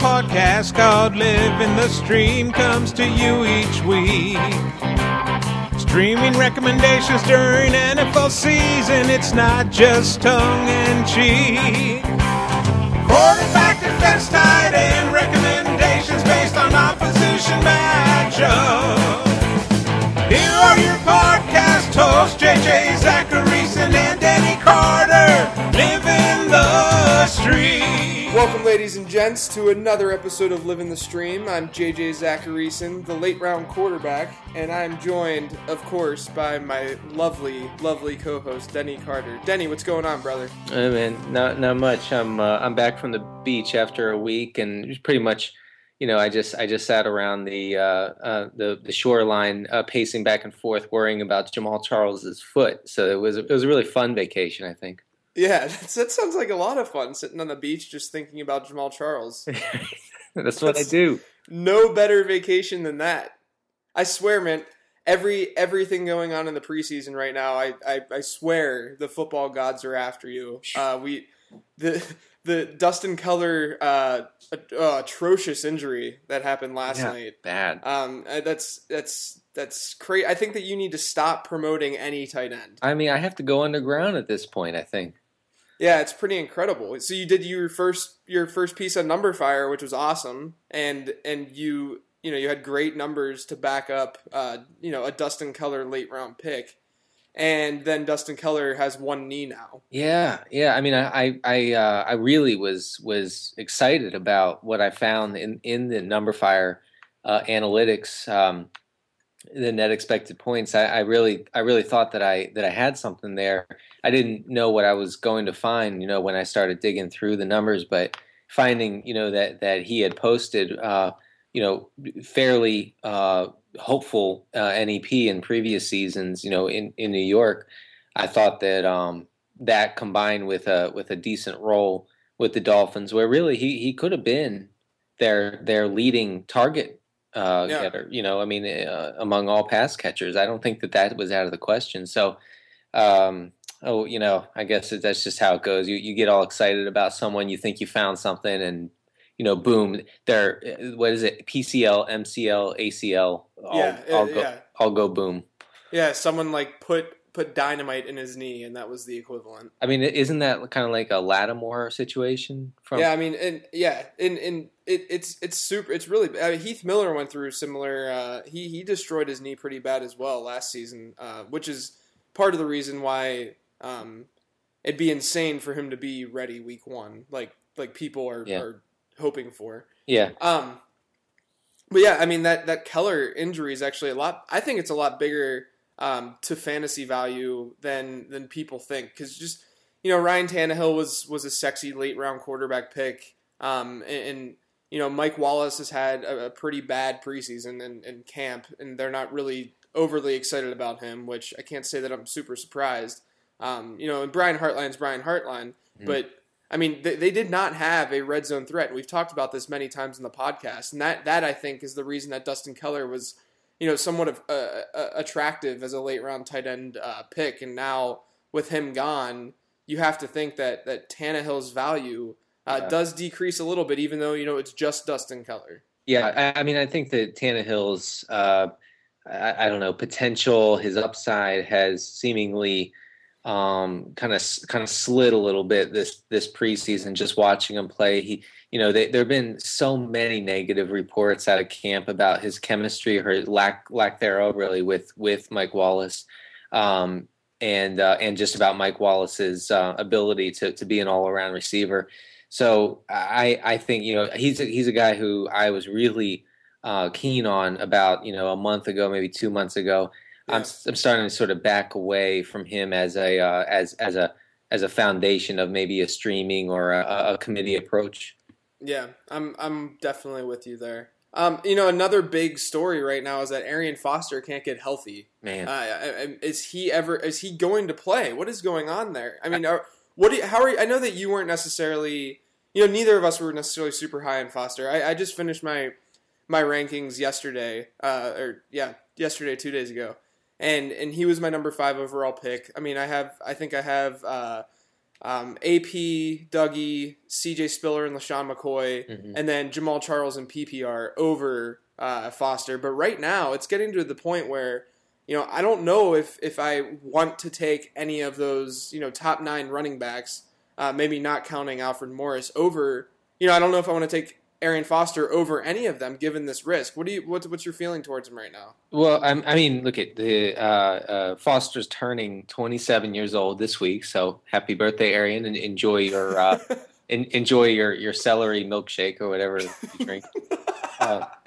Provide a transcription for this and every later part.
podcast called Living the Stream comes to you each week. Streaming recommendations during NFL season, it's not just tongue in cheek. Quarterback defense tight end recommendations based on opposition matchup. Here are your podcast hosts, JJ Zachariason and Denny Carter. Living the stream. Welcome, ladies and gents, to another episode of Living the Stream. I'm JJ Zachariason, the late round quarterback, and I'm joined, of course, by my lovely, lovely co-host Denny Carter. Denny, what's going on, brother? I mean, not not much. I'm uh, I'm back from the beach after a week, and pretty much, you know, I just I just sat around the uh, uh, the the shoreline, uh, pacing back and forth, worrying about Jamaal Charles's foot. So it was it was a really fun vacation, I think. Yeah, that's, that sounds like a lot of fun, sitting on the beach just thinking about Jamaal Charles. That's what I do. no better vacation than that. I swear, man. Every everything going on in the preseason right now, I I, I swear the football gods are after you. Uh, we the the Dustin Keller uh, uh, atrocious injury that happened last Yeah. night. Bad. Um, that's that's that's crazy. I think that you need to stop promoting any tight end. I mean, I have to go underground at this point. I think. Yeah, it's pretty incredible. So you did your first your first piece on numberFire, which was awesome, and and you you know you had great numbers to back up uh, you know a Dustin Keller late round pick, and then Dustin Keller has one knee now. Yeah, yeah. I mean, I I uh, I really was was excited about what I found in in the numberFire uh, analytics, um, the net expected points. I, I really I really thought that I that I had something there. I didn't know what I was going to find, you know, when I started digging through the numbers, but finding, you know, that that he had posted, uh, you know, fairly uh, hopeful uh, NEP in previous seasons, you know, in in New York. I thought that um, that combined with a with a decent role with the Dolphins, where really he he could have been their their leading target uh, Yeah. getter. You know, I mean, uh, among all pass catchers, I don't think that that was out of the question. So, um, oh, you know, I guess that that's just how it goes. You you get all excited about someone, you think you found something, and you know, boom, they're what is it? PCL, MCL, ACL, all, yeah, all uh, go, yeah, all go boom. yeah. Someone like put put dynamite in his knee, and that was the equivalent. I mean, isn't that kind of like a Lattimore situation? From yeah, I mean, and yeah, and and it, it's it's super. It's really. I mean, Heath Miller went through similar. Uh, he he destroyed his knee pretty bad as well last season, uh, which is part of the reason why um, it'd be insane for him to be ready week one, like like people are, Yeah. are hoping for. yeah, Um, but yeah, I mean that that Keller injury is actually a lot. I think it's a lot bigger um, to fantasy value than than people think because just you know Ryan Tannehill was was a sexy late round quarterback pick, um, and, and you know Mike Wallace has had a, a pretty bad preseason in, in camp, and they're not really overly excited about him, which I can't say that I'm super surprised. Um, you know, and Brian Hartline's Brian Hartline, Mhm. but I mean, they, they did not have a red zone threat. We've talked about this many times in the podcast, and that that I think is the reason that Dustin Keller was, you know, somewhat of uh, uh, attractive as a late round tight end uh, pick. And now with him gone, you have to think that that Tannehill's value uh, Yeah. does decrease a little bit, even though you know it's just Dustin Keller. yeah. I, I mean, I think that Tannehill's, uh, I, I don't know, potential, his upside has seemingly um, kind of kind of slid a little bit this this preseason. Just watching him play, he, you know, there have been so many negative reports out of camp about his chemistry or lack lack thereof, really, with with Mike Wallace. Um, and uh, and just about Mike Wallace's uh, ability to to be an all around receiver. So I I think you know he's a, he's a guy who I was really uh, keen on about you know a month ago, maybe two months ago. I'm I'm starting to sort of back away from him as a uh, as as a as a foundation of maybe a streaming or a, a committee approach. Yeah, I'm I'm definitely with you there. Um, you know, another big story right now is that Arian Foster can't get healthy. Man, Uh, is he ever? Is he going to play? What is going on there? I mean, are, what? Do you, how are? You, I know that you weren't necessarily. You know, neither of us were necessarily super high on Foster. I, I just finished my my rankings yesterday, uh, or yeah, yesterday, two days ago, and and he was my number five overall pick. I mean, I have, I think I have uh, um, AP, Dougie, CJ Spiller, and LeSean McCoy, Mhm. and then Jamaal Charles and PPR over uh, Foster. But right now, it's getting to the point where you know I don't know if if I want to take any of those you know top nine running backs, uh, maybe not counting Alfred Morris over. You know I don't know if I want to take Arian Foster over any of them given this risk. What do you what's what's your feeling towards him right now? Well, I'm, I mean, look at the uh, uh, Foster's turning 27 years old this week, so happy birthday, Arian, and enjoy your uh, en- enjoy your your celery milkshake or whatever you drink. uh,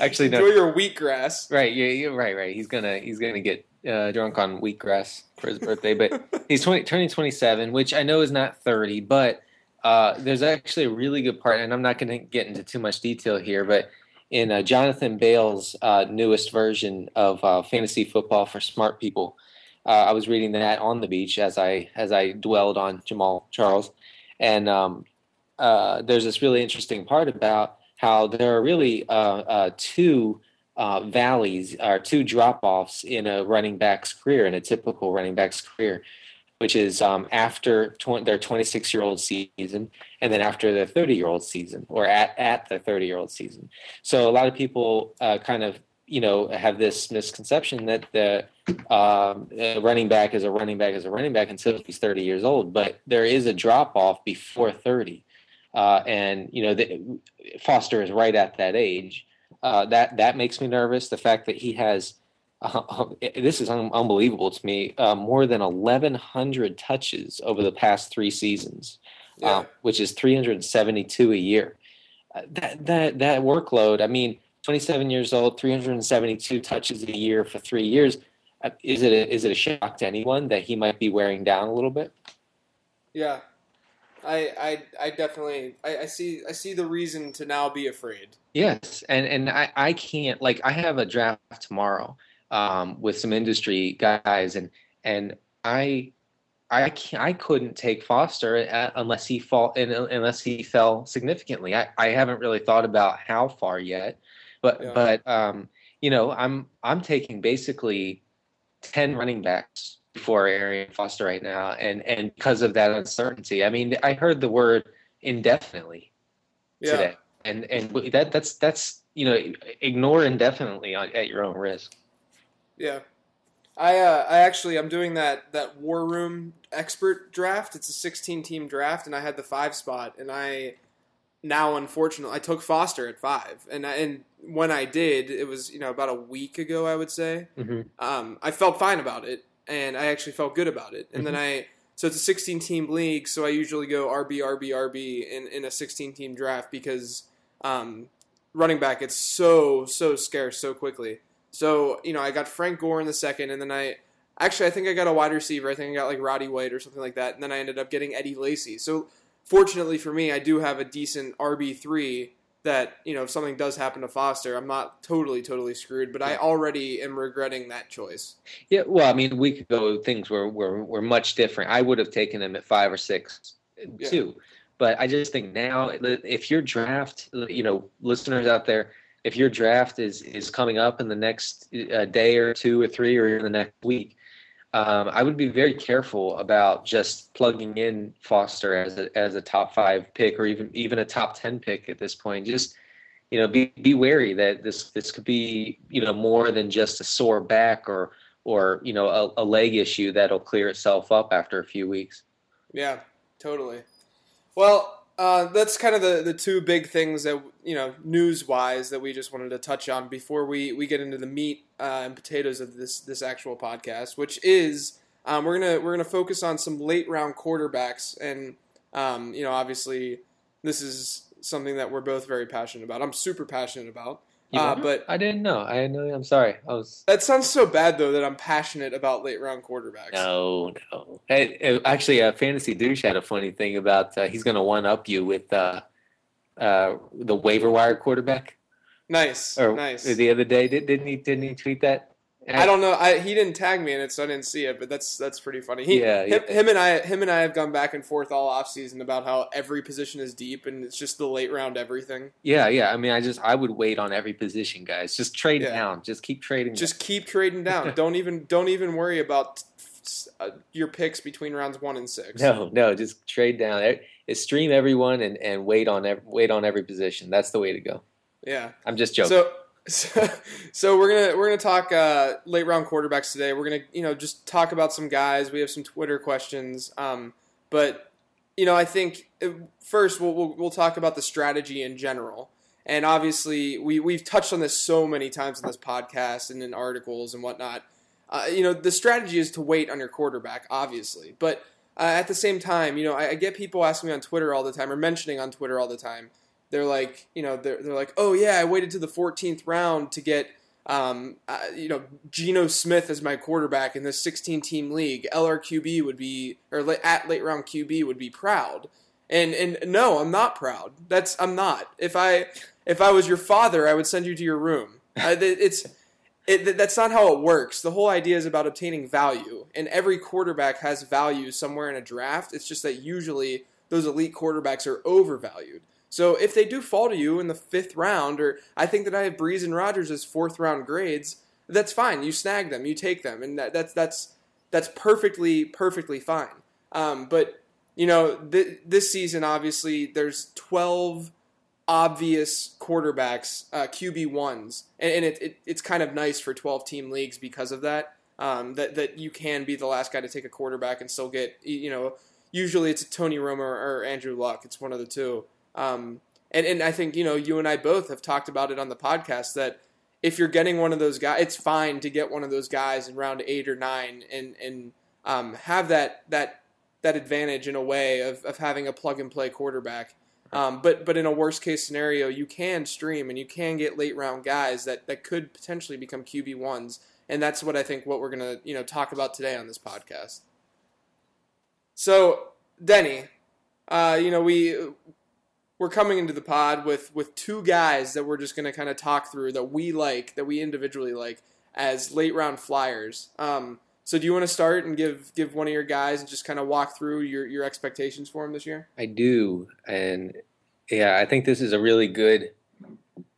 actually, no, Enjoy your wheatgrass. right, yeah, right, right. He's gonna he's gonna get uh, drunk on wheatgrass for his birthday, but he's 20, turning 27, which I know is not 30, but uh, there's actually a really good part, and I'm not going to get into too much detail here, but in uh, Jonathan Bales' uh, newest version of uh, fantasy football for smart people, uh, I was reading that on the beach as I as I dwelled on Jamaal Charles, and um, there's this really interesting part about how there are really two valleys or two drop offs in a running back's career, in a typical running back's career, which is um, after tw- their 26 year old season and then after their 30 year old season or at, at their 30 year old season. So a lot of people uh, kind of you know have this misconception that the um, running back is a running back is a running back until he's 30 years old, but there is a drop off before 30. Uh, and you know the, Foster is right at that age. Uh, that that makes me nervous. The fact that he has uh, this is un- unbelievable to me. Uh, more than 1,100 touches over the past three seasons, Yeah. uh, which is 372 a year. Uh, that that that workload. I mean, 27 years old, 372 touches a year for three years. Uh, is it a, is it a shock to anyone that he might be wearing down a little bit? Yeah, I, I, I definitely, I, I see, I see the reason to now be afraid. Yes, and and I I can't like I have a draft tomorrow um, with some industry guys, and and I I can't, I couldn't take Foster unless he fall unless he fell significantly. I, I haven't really thought about how far yet, but Yeah. but um, you know I'm I'm taking basically ten running backs before Arian Foster right now, and and because of that uncertainty, I mean I heard the word indefinitely Yeah, today, and and that that's that's you know ignore indefinitely at your own risk. Yeah. I, uh, I actually, I'm doing that that War Room expert draft. It's a 16 team draft, and I had the five spot, and I now unfortunately I took Foster at five, and I, and when I did, it was you know about a week ago, I would say. Mm-hmm. um, I felt fine about it, and I actually felt good about it. And then I, so it's a 16 team league, so I usually go RB, RB, RB in, in a 16 team draft because um, running back it's so so scarce so quickly. So you know I got Frank Gore in the second, and then I actually I think I got a wide receiver. I think I got like Roddy White or something like that, and then I ended up getting Eddie Lacy. So fortunately for me, I do have a decent RB three that you know if something does happen to Foster, I'm not totally totally screwed. But I already am regretting that choice. Yeah, well, I mean, we could go. Things were were were much different. I would have taken him at five or six, Yeah. too. But I just think now, if your draft, you know, listeners out there, if your draft is is coming up in the next uh, day or two or three or in the next week, um, I would be very careful about just plugging in Foster as a as a top five pick or even even a top ten pick at this point. Just you know, be be wary that this this could be you know more than just a sore back or or you know a, a leg issue that'll clear itself up after a few weeks. Yeah, totally. Well, uh, that's kind of the, the two big things that you know news wise that we just wanted to touch on before we, we get into the meat uh, and potatoes of this this actual podcast, which is um, we're gonna we're gonna focus on some late round quarterbacks, and um, you know obviously this is something that we're both very passionate about. I'm super passionate about. You Uh, but I didn't know. I know. I'm sorry. I was that sounds so bad though that I'm passionate about late round quarterbacks. no, no. Hey, eh, actually, uh, fantasy douche had a funny thing about uh, he's going to one up you with uh, uh, the waiver wire quarterback. Nice, Or nice. the other day, did, didn't he? Didn't he tweet that? I don't know. I, he didn't tag me in it, so I didn't see it. But that's that's pretty funny. He, Yeah, him, him and I, him and I have gone back and forth all off season about how every position is deep, and it's just the late round everything. Yeah, yeah. I mean, I just I would wait on every position, guys. Just trade Yeah. down. Just keep trading. Just keep trading down. don't even don't even worry about uh, your picks between rounds one and six. No, no, just trade down. Stream everyone and, and wait on every, wait on every position. That's the way to go. Yeah, I'm just joking. So, so, we're gonna we're gonna talk uh, late round quarterbacks today. We're gonna you know just talk about some guys. We have some Twitter questions, um, but you know I think uh, first we'll, we'll we'll talk about the strategy in general. And obviously, we we've touched on this so many times in this podcast and in articles and whatnot. Uh, you know, the strategy is to wait on your quarterback, obviously, but uh, at the same time, you know, I, I, get people asking me on Twitter all the time or mentioning on Twitter all the time. They're like, you know, they're, they're like, oh yeah, I waited to the 14th round to get, um, uh, you know, Geno Smith as my quarterback in this 16 team league. LRQB would be, or at late round QB would be proud. And and no, I'm not proud. That's I'm not. If I if I was your father, I would send you to your room. it's it, that's not how it works. The whole idea is about obtaining value, and every quarterback has value somewhere in a draft. It's just that usually those elite quarterbacks are overvalued. So if they do fall to you in the fifth round, or I think that I have Brees and Rodgers as fourth round grades, that's fine. You snag them, you take them, and that, that's that's that's perfectly perfectly fine. Um, but you know, th- this season obviously there's twelve obvious quarterbacks, uh, QB ones, and, and it, it, it's kind of nice for twelve team leagues because of that. Um, that that you can be the last guy to take a quarterback and still get you know. Usually it's Tony Romo or Andrew Luck. It's one of the two. Um, and and I think you know you and I both have talked about it on the podcast that if you're getting one of those guys, it's fine to get one of those guys in round eight or nine and and um, have that that that advantage in a way of, of having a plug and play quarterback. Um, but but in a worst case scenario, you can stream and you can get late round guys that, that could potentially become QB ones, and that's what I think what we're gonna you know talk about today on this podcast. So Denny, uh, you know we we're coming into the pod with with two guys that we're just gonna kind of talk through that we like that we individually like as late round flyers. Um, so do you want to start and give give one of your guys and just kind of walk through your your expectations for him this year? I do, and yeah, I think this is a really good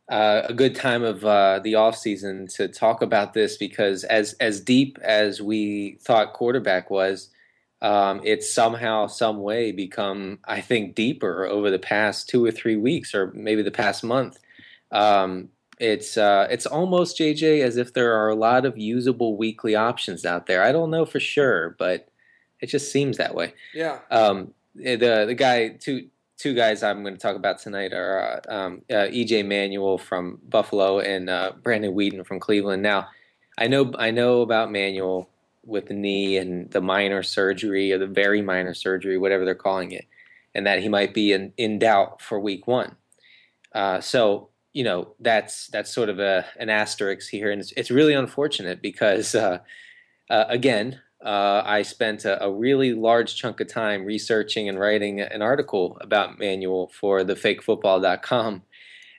uh, a good time of uh, the off season to talk about this because as as deep as we thought quarterback was, um, it's somehow some way become I think deeper over the past two or three weeks or maybe the past month. Um, it's uh, it's almost JJ as if there are a lot of usable weekly options out there. I don't know for sure, but it just seems that way. Yeah. Um, eh, the the guy two two guys I'm going to talk about tonight are uh, um, uh, EJ Manuel from Buffalo and uh, Brandon Weeden from Cleveland. Now, I know I know about Manuel with the knee and the minor surgery or the very minor surgery, whatever they're calling it, and that he might be in, in doubt for Week One. Uh, so you know that's that's sort of a an asterisk here, and it's, it's really unfortunate because uh, uh, again, uh, I spent a, a, really large chunk of time researching and writing an article about Manuel for the thefakefootball.com.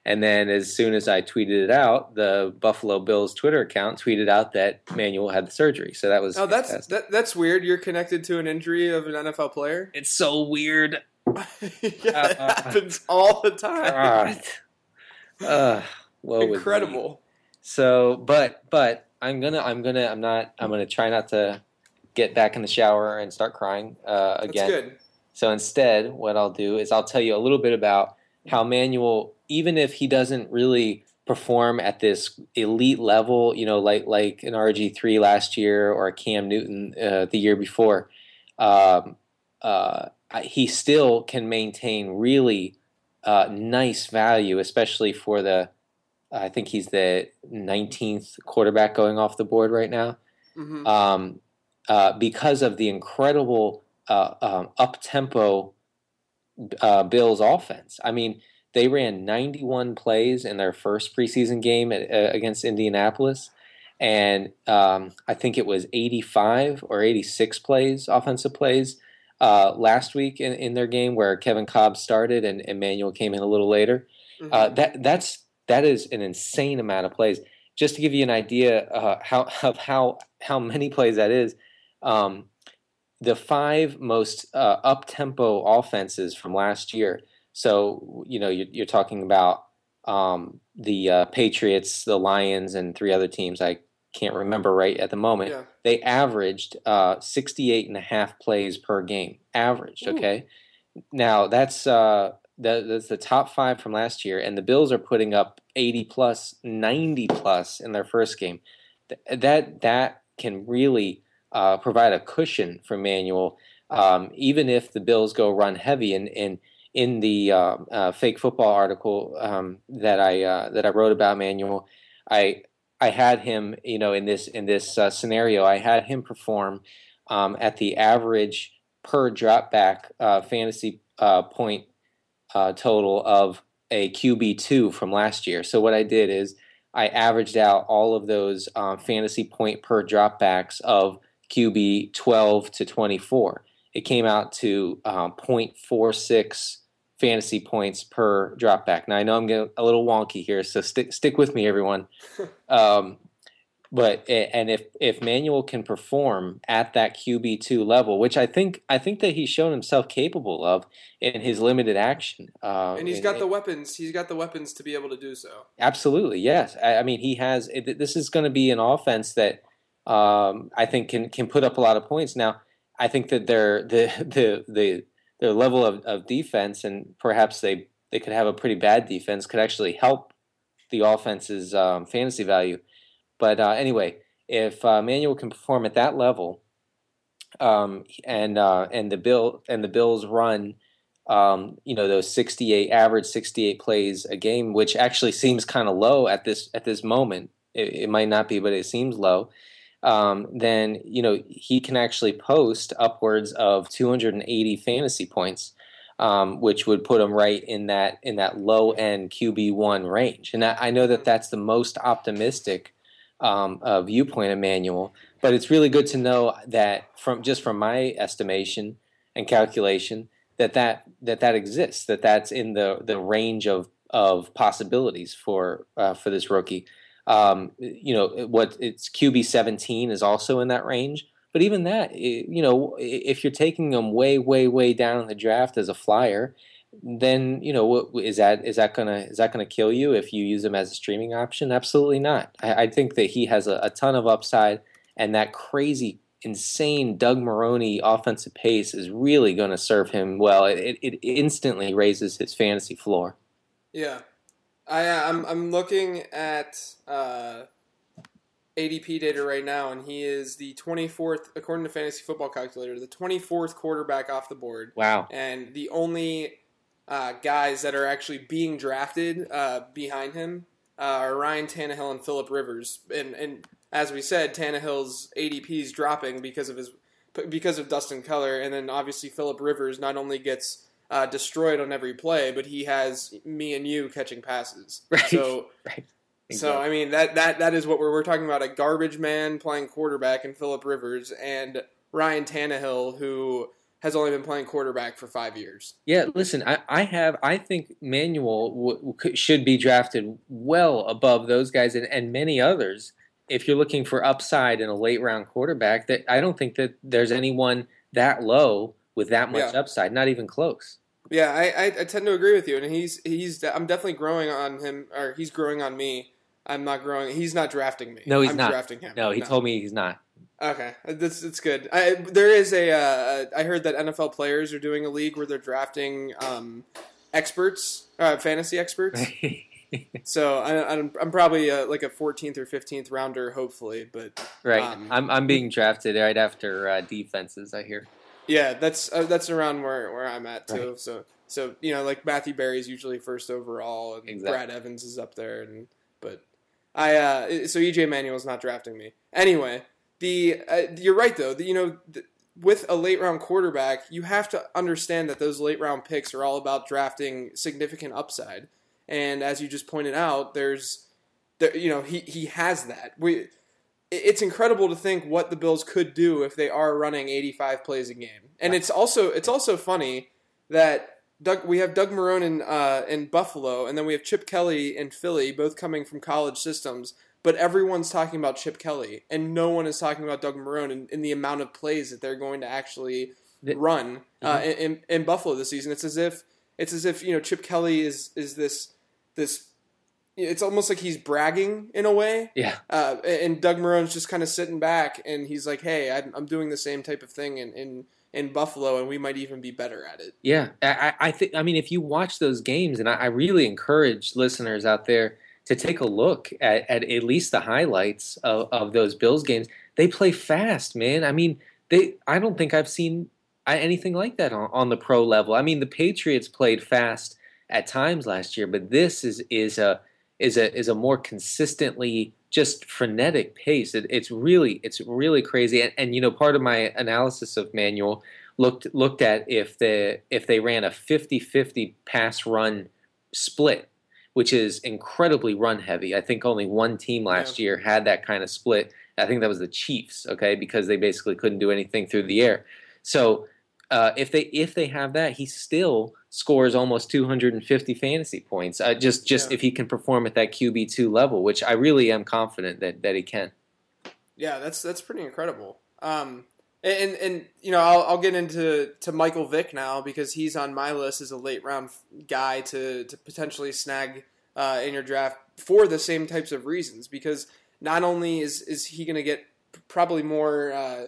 And then as soon as I tweeted it out, the Buffalo Bills Twitter account tweeted out that Manuel had the surgery. So that was Oh, that's that, that's weird. You're connected to an injury of an NFL player? It's so weird. yeah, it uh, happens all the time. God. Uh, Incredible. So, but but I'm gonna I'm gonna I'm not I'm gonna try not to get back in the shower and start crying uh, again. That's good. So instead, what I'll do is I'll tell you a little bit about how Manuel, even if he doesn't really perform at this elite level, you know, like like an RG three last year or a Cam Newton uh, the year before, um, uh, he still can maintain really uh, nice value, especially for the. I think he's the 19th quarterback going off the board right now, mm-hmm. um, uh, because of the incredible uh, um, up tempo uh, Bills offense. I mean, they ran 91 plays in their first preseason game at, uh, against Indianapolis, and um, I think it was 85 or 86 plays, offensive plays uh, last week in, in their game where Kevin Kolb started and Emmanuel came in a little later. Mm-hmm. Uh, that that's that is an insane amount of plays. Just to give you an idea uh, how of how how many plays that is, um, the five most uh, up tempo offenses from last year. So you know you're, you're talking about um, the uh, Patriots, the Lions, and three other teams. I can't remember right at the moment. Yeah. They averaged uh, 68 and a half plays per game. Averaged, Ooh. okay? Now, that's uh, that, that's the top five from last year, and the Bills are putting up 80 plus, 90 plus in their first game. Th- that that can really uh, provide a cushion for Manuel, um, even if the Bills go run heavy. And, and in the uh, uh, fake football article um, that I uh, that I wrote about Manuel, I I had him, you know, in this in this uh, scenario, I had him perform um, at the average per drop back uh, fantasy point total of a QB two from last year. So what I did is I averaged out all of those um, fantasy point per drop backs of QB twelve to twenty four. It came out to um, 0.46 fantasy points per drop back. Now I know I'm getting a little wonky here, so stick stick with me, everyone. um, but and if if Manuel can perform at that QB two level, which I think I think that he's shown himself capable of in his limited action, uh, And he's in- got the weapons. He's got the weapons to be able to do so. Absolutely, yes. I, I mean, he has. This is going to be an offense that um, I think can can put up a lot of points. Now, I think that their the the the their level of, of defense and perhaps they they could have a pretty bad defense could actually help the offense's um, fantasy value. But uh, anyway, if uh, Manuel can perform at that level, um, and uh, and the bill and the Bills run um, you know those 68 average 68 plays a game which actually seems kind of low at this at this moment it, it might not be but it seems low um, then you know he can actually post upwards of 280 fantasy points um, which would put him right in that in that low end QB1 range. And I, I know that that's the most optimistic um, uh, viewpoint of Manuel but it's really good to know that from just from my estimation and calculation that that that that exists that that's in the the range of of possibilities for uh, for this rookie um, you know what it's QB 17 is also in that range but even that you know if you're taking them way way way down in the draft as a flyer then you know what is that is that gonna is that gonna kill you if you use him as a streaming option absolutely not I, I think that he has a, a ton of upside and that crazy insane Doug Marrone offensive pace is really going to serve him well. It, it, it instantly raises his fantasy floor. Yeah, I uh, I'm I'm looking at uh, ADP data right now, and he is the 24th, according to Fantasy Football Calculator, the 24th quarterback off the board, Wow. and the only uh, guys that are actually being drafted uh, behind him uh, are Ryan Tannehill and Philip Rivers, and and as we said, Tannehill's ADP is dropping because of his because of Dustin Keller, and then obviously Philip Rivers not only gets uh, destroyed on every play, but he has me and you catching passes. Right. So Right. so I mean that that that is what we're we're talking about a garbage man playing quarterback in Philip Rivers and Ryan Tannehill who has only been playing quarterback for five years. Yeah, listen, I, I have, I think Manuel w- w- should be drafted well above those guys and, and many others. If you're looking for upside in a late round quarterback, that I don't think that there's anyone that low with that much Yeah. upside, not even close. Yeah, I, I, I tend to agree with you, and he's he's I'm definitely growing on him, or he's growing on me. I'm not growing. He's not drafting me. No, he's I'm not. drafting him. No, he told me he's not. Okay, that's it's good. I, there is a. Uh, I heard that NFL players are doing a league where they're drafting um, experts, uh, fantasy experts. So I, I'm, I'm probably uh like a 14th or 15th rounder, hopefully. But right. Um, I'm, I'm being drafted right after uh, defenses, I hear. Yeah, that's uh, that's around where, where I'm at too. Right. So so you know, like Matthew Berry's usually first overall, and Exactly. Brad Evans is up there, and but I uh, so EJ Manuel's not drafting me anyway. The uh, you're right though. The, you know. The, with a late round quarterback, you have to understand that those late round picks are all about drafting significant upside. And as you just pointed out, there's, there, you know, he he has that. We, it's incredible to think what the Bills could do if they are running 85 plays a game. And it's also it's also funny that Doug we have Doug Marrone in uh, in Buffalo, and then we have Chip Kelly in Philly, both coming from college systems. But everyone's talking about Chip Kelly, and no one is talking about Doug Marrone and, and the amount of plays that they're going to actually run uh, in, in Buffalo this season. It's as if it's as if you know Chip Kelly is is this this it's almost like he's bragging in a way. Yeah. Uh, and Doug Marrone's just kind of sitting back, and he's like, "Hey, I'm doing the same type of thing in in, in Buffalo, and we might even be better at it." Yeah, I, I think. I mean, if you watch those games, and I, I really encourage listeners out there to take a look at, at at least the highlights of, of those Bills games. They play fast, man. I mean, they. I don't think I've seen anything like that on, on the pro level. I mean, the Patriots played fast at times last year, but this is is a is a is a more consistently just frenetic pace. It, it's really it's really crazy. And, and you know, part of my analysis of Manuel looked looked at if the if they ran a 50-50 pass run split, which is incredibly run heavy. I think only one team last yeah. year had that kind of split. I think that was the Chiefs, okay, because they basically couldn't do anything through the air. So uh, if they if they have that, he still scores almost 250 fantasy points. Uh, just just yeah. if he can perform at that QB two level, which I really am confident that that he can. Yeah, that's that's pretty incredible. Um, and and you know I'll, I'll get into to Michael Vick now because he's on my list as a late round guy to to potentially snag uh, in your draft for the same types of reasons because not only is is he going to get probably more uh,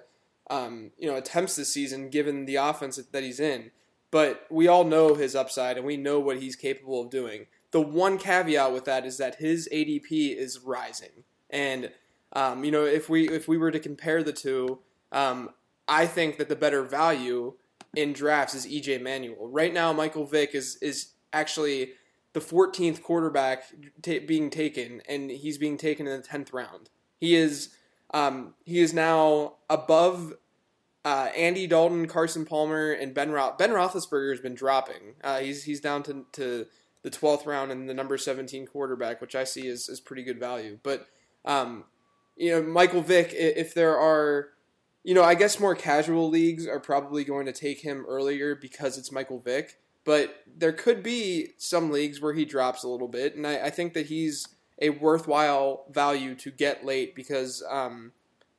um, you know attempts this season given the offense that he's in but we all know his upside and we know what he's capable of doing. The one caveat with that is that his ADP is rising, and um, you know if we if we were to compare the two, um, I think that the better value in drafts is EJ Manuel. Right now, Michael Vick is is actually the 14th quarterback being taken, and he's being taken in the 10th round. He is um, he is now above uh, Andy Dalton, Carson Palmer, and Ben. Ben Roethlisberger has been dropping. Uh, he's he's down to, to the twelfth round and the number seventeen quarterback, which I see is is pretty good value. But um, you know, Michael Vick, if there are, you know, I guess more casual leagues are probably going to take him earlier because it's Michael Vick. But there could be some leagues where he drops a little bit, and I, I think that he's a worthwhile value to get late because, um,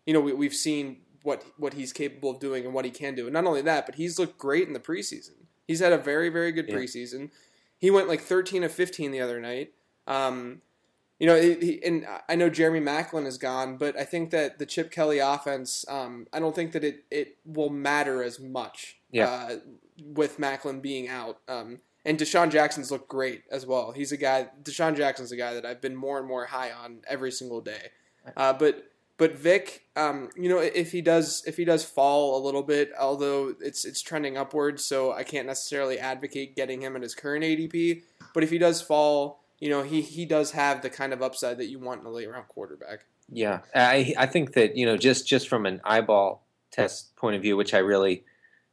you know, we, we've seen what what he's capable of doing and what he can do. And not only that, but he's looked great in the preseason. He's had a very very good yeah. preseason. He went like 13 of 15 the other night. Um, you know, he, and I know Jeremy Maclin is gone, but I think that the Chip Kelly offense, um, I don't think that it, it will matter as much yeah. uh, with Maclin being out. Um, and DeSean Jackson's looked great as well. He's a guy. DeSean Jackson's a guy that I've been more and more high on every single day. Uh, but but Vick, um, you know, if he does if he does fall a little bit, although it's it's trending upwards, so I can't necessarily advocate getting him at his current ADP. But if he does fall, you know, he he does have the kind of upside that you want in a late round quarterback. Yeah, I I think that you know just just from an eyeball test point of view, which I really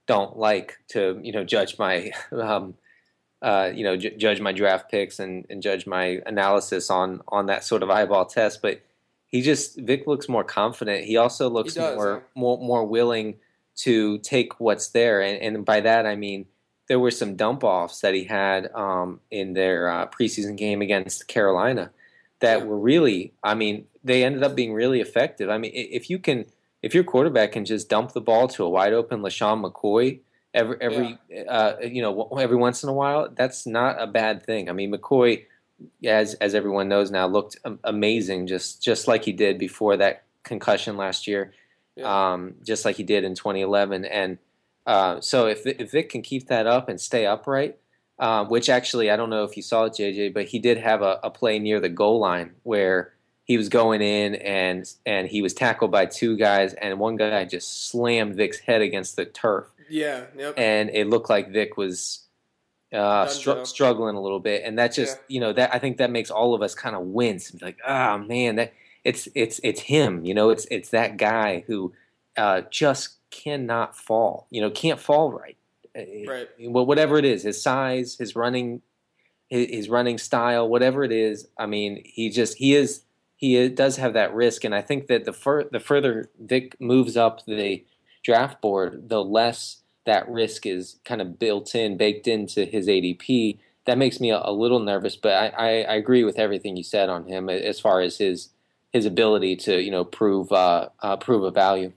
don't like to you know judge my um, uh, you know j- judge my draft picks and, and judge my analysis on on that sort of eyeball test, but he just Vick looks more confident. He also looks he does, more, yeah. more more willing to take what's there, and, and by that I mean there were some dump offs that he had um, in their uh, preseason game against Carolina that yeah. were really, I mean, they ended up being really effective. I mean, if you can, if your quarterback can just dump the ball to a wide open LeSean McCoy every every yeah. uh, you know every once in a while, that's not a bad thing. I mean, McCoy as as everyone knows now, looked amazing, just just like he did before that concussion last year, yeah. um, just like he did in 2011. And uh, so if if Vick can keep that up and stay upright, um, which actually I don't know if you saw it, JJ, but he did have a, a play near the goal line where he was going in and and he was tackled by two guys, and one guy just slammed Vick's head against the turf. Yeah, yep. And it looked like Vick was uh, str- struggling a little bit, and that just yeah. you know that I think that makes all of us kind of wince and be like, ah, oh, man, that it's it's it's him, you know, it's it's that guy who uh, just cannot fall, you know, can't fall right, uh, right. Well, whatever it is, his size, his running, his, his running style, whatever it is, I mean, he just he is he does have that risk, and I think that the fur- the further Vick moves up the draft board, the less that risk is kind of built in, baked into his ADP. That makes me a, a little nervous, but I, I, I, agree with everything you said on him as far as his his ability to you know prove uh, uh, prove a value.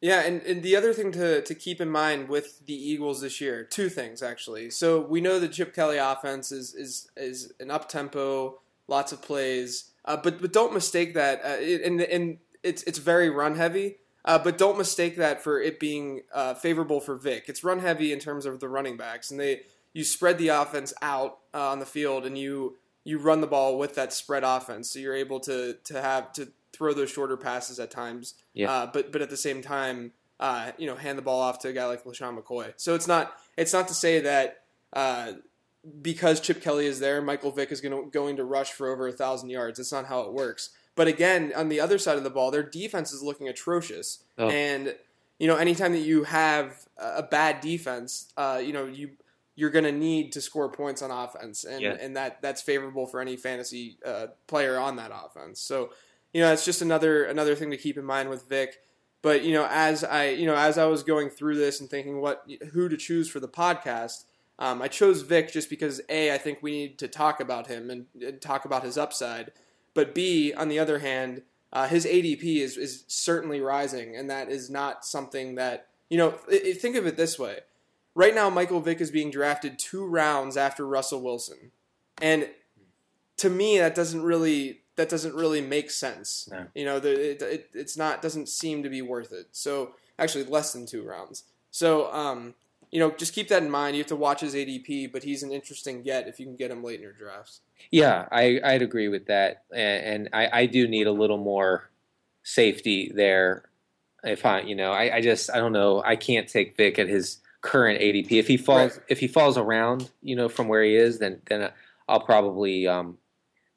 Yeah, and, and the other thing to, to keep in mind with the Eagles this year, two things actually. So we know the Chip Kelly offense is is is an up tempo, lots of plays. Uh, but but don't mistake that. Uh, and and it's it's very run heavy. Uh, but don't mistake that for it being uh, favorable for Vick. It's run heavy in terms of the running backs, and they you spread the offense out uh, on the field, and you you run the ball with that spread offense, so you're able to to have to throw those shorter passes at times. Yeah. Uh, but but at the same time, uh, you know, hand the ball off to a guy like LeSean McCoy. So it's not it's not to say that uh, because Chip Kelly is there, Michael Vick is going to going to rush for over a thousand yards. That's not how it works. But again, on the other side of the ball, their defense is looking atrocious. Oh. And you know, anytime that you have a bad defense, uh, you know you you're going to need to score points on offense, and Yeah. and that that's favorable for any fantasy uh, player on that offense. So you know, it's just another another thing to keep in mind with Vick. But you know, as I you know as I was going through this and thinking what who to choose for the podcast, um, I chose Vick just because a I think we need to talk about him and, and talk about his upside. But b on the other hand, uh, his ADP is is certainly rising, and that is not something that you know. think of it this way: right now, Michael Vick is being drafted two rounds after Russell Wilson, and to me, that doesn't really that doesn't really make sense. No. You know, the, it, it, it's not doesn't seem to be worth it. So actually, less than two rounds. So um, you know, just keep that in mind. You have to watch his ADP, but he's an interesting get if you can get him late in your drafts. Yeah, I, I'd agree with that, and, and I, I do need a little more safety there. If I, you know, I, I just I don't know. I can't take Vick at his current ADP. If he falls, Right. if he falls around, you know, from where he is, then then I'll probably um,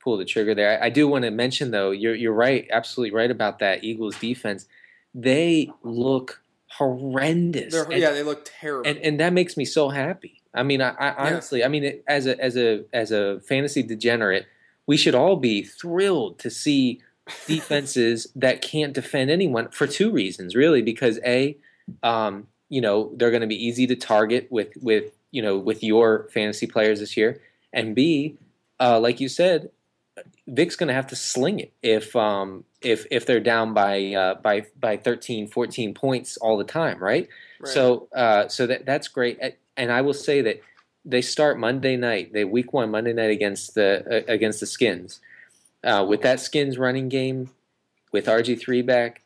pull the trigger there. I, I do want to mention though, you're you're right, absolutely right about that Eagles defense. They look horrendous. And- yeah, they look terrible. and and that makes me so happy. I mean, I, I honestly, I mean, as a as a as a fantasy degenerate, we should all be thrilled to see defenses that can't defend anyone for two reasons, really. Because a, um, you know, they're going to be easy to target with with you know with your fantasy players this year, and b, uh, like you said, Vick's going to have to sling it if um if if they're down by uh, by by 13, 14 points all the time, right? Right. So, uh, so that that's great. And I will say that they start Monday night. They week one Monday night against the uh, against the Skins. Uh, with that Skins running game, with RG three back,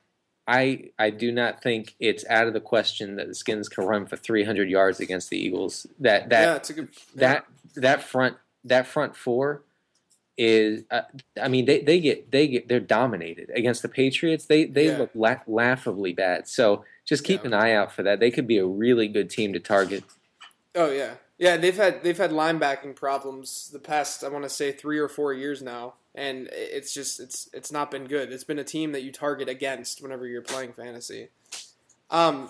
I I do not think it's out of the question that the Skins can run for three hundred yards against the Eagles. That that yeah, it's a good that that front that front four is uh, I mean they, they get they get they're dominated against the Patriots they they Yeah. look la- laughably bad so just keep Yeah. an eye out for that they could be a really good team to target Oh yeah, yeah. They've had they've had linebacking problems the past I want to say three or four years now, and it's just it's it's not been good. It's been a team that you target against whenever you're playing fantasy. Um,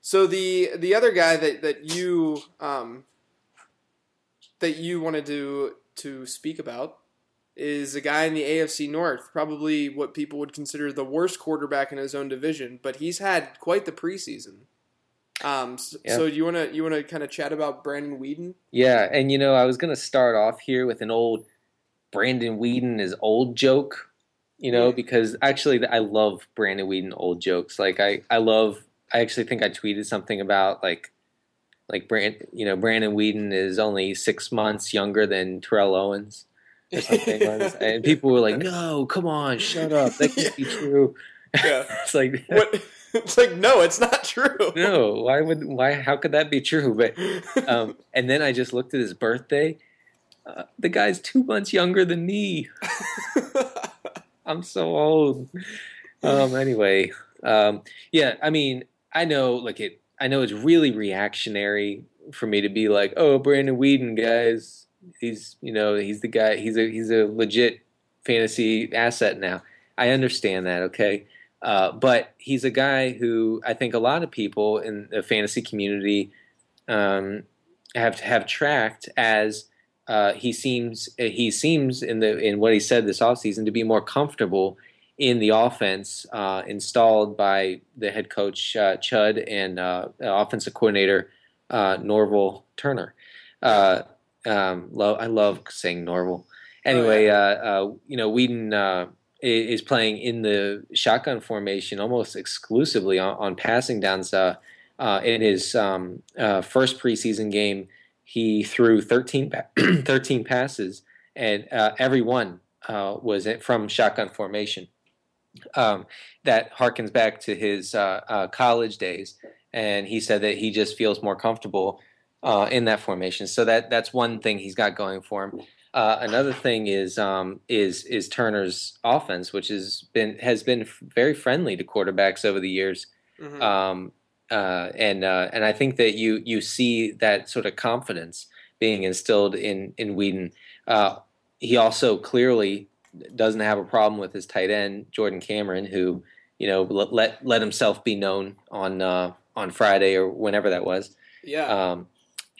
so the the other guy that that you um that you wanted to to speak about is a guy in the AFC North, probably what people would consider the worst quarterback in his own division, but he's had quite the preseason. Um, so, Yeah. so you want to you want to kind of chat about Brandon Weeden? yeah and you know I was gonna start off here with an old Brandon Weeden is old joke you know Yeah. because actually I love Brandon Weeden old jokes like I I love I actually think I tweeted something about like like Brand you know Brandon Weeden is only six months younger than Terrell Owens or something and people were like no come on shut up that can't be true Yeah. it's like what? It's like no, it's not true. no why would why how could that be true but um, and then I just looked at his birthday uh, the guy's two months younger than me I'm so old. Um, anyway, um, yeah, I mean, I know, like it, I know it's really reactionary for me to be like, oh, Brandon Weeden, guys, he's, you know, he's the guy, he's a, he's a legit fantasy asset now. I understand that, okay, uh, but he's a guy who I think a lot of people in the fantasy community um, have have tracked as uh, he seems he seems in the in what he said this offseason to be more comfortable in the offense uh, installed by the head coach uh, Chud and uh, offensive coordinator uh, Norval Turner. Um, lo- I love saying Norval. Anyway, yeah. uh, uh, you know Weeden uh, is playing in the shotgun formation almost exclusively on, on passing downs. Uh, uh, in his um, uh, first preseason game, he threw 13, 13 passes and uh, every one uh, was from shotgun formation. Um, that harkens back to his uh, uh, college days, and he said that he just feels more comfortable uh, in that formation. So that that's one thing he's got going for him. Uh, another thing is um, is is Turner's offense, which has been has been very friendly to quarterbacks over the years. Mm-hmm. Um, uh, and uh, and I think that you you see that sort of confidence being instilled in in Weeden. Uh, he also clearly doesn't have a problem with his tight end Jordan Cameron, who you know let let himself be known on uh, on Friday or whenever that was. Yeah. Um,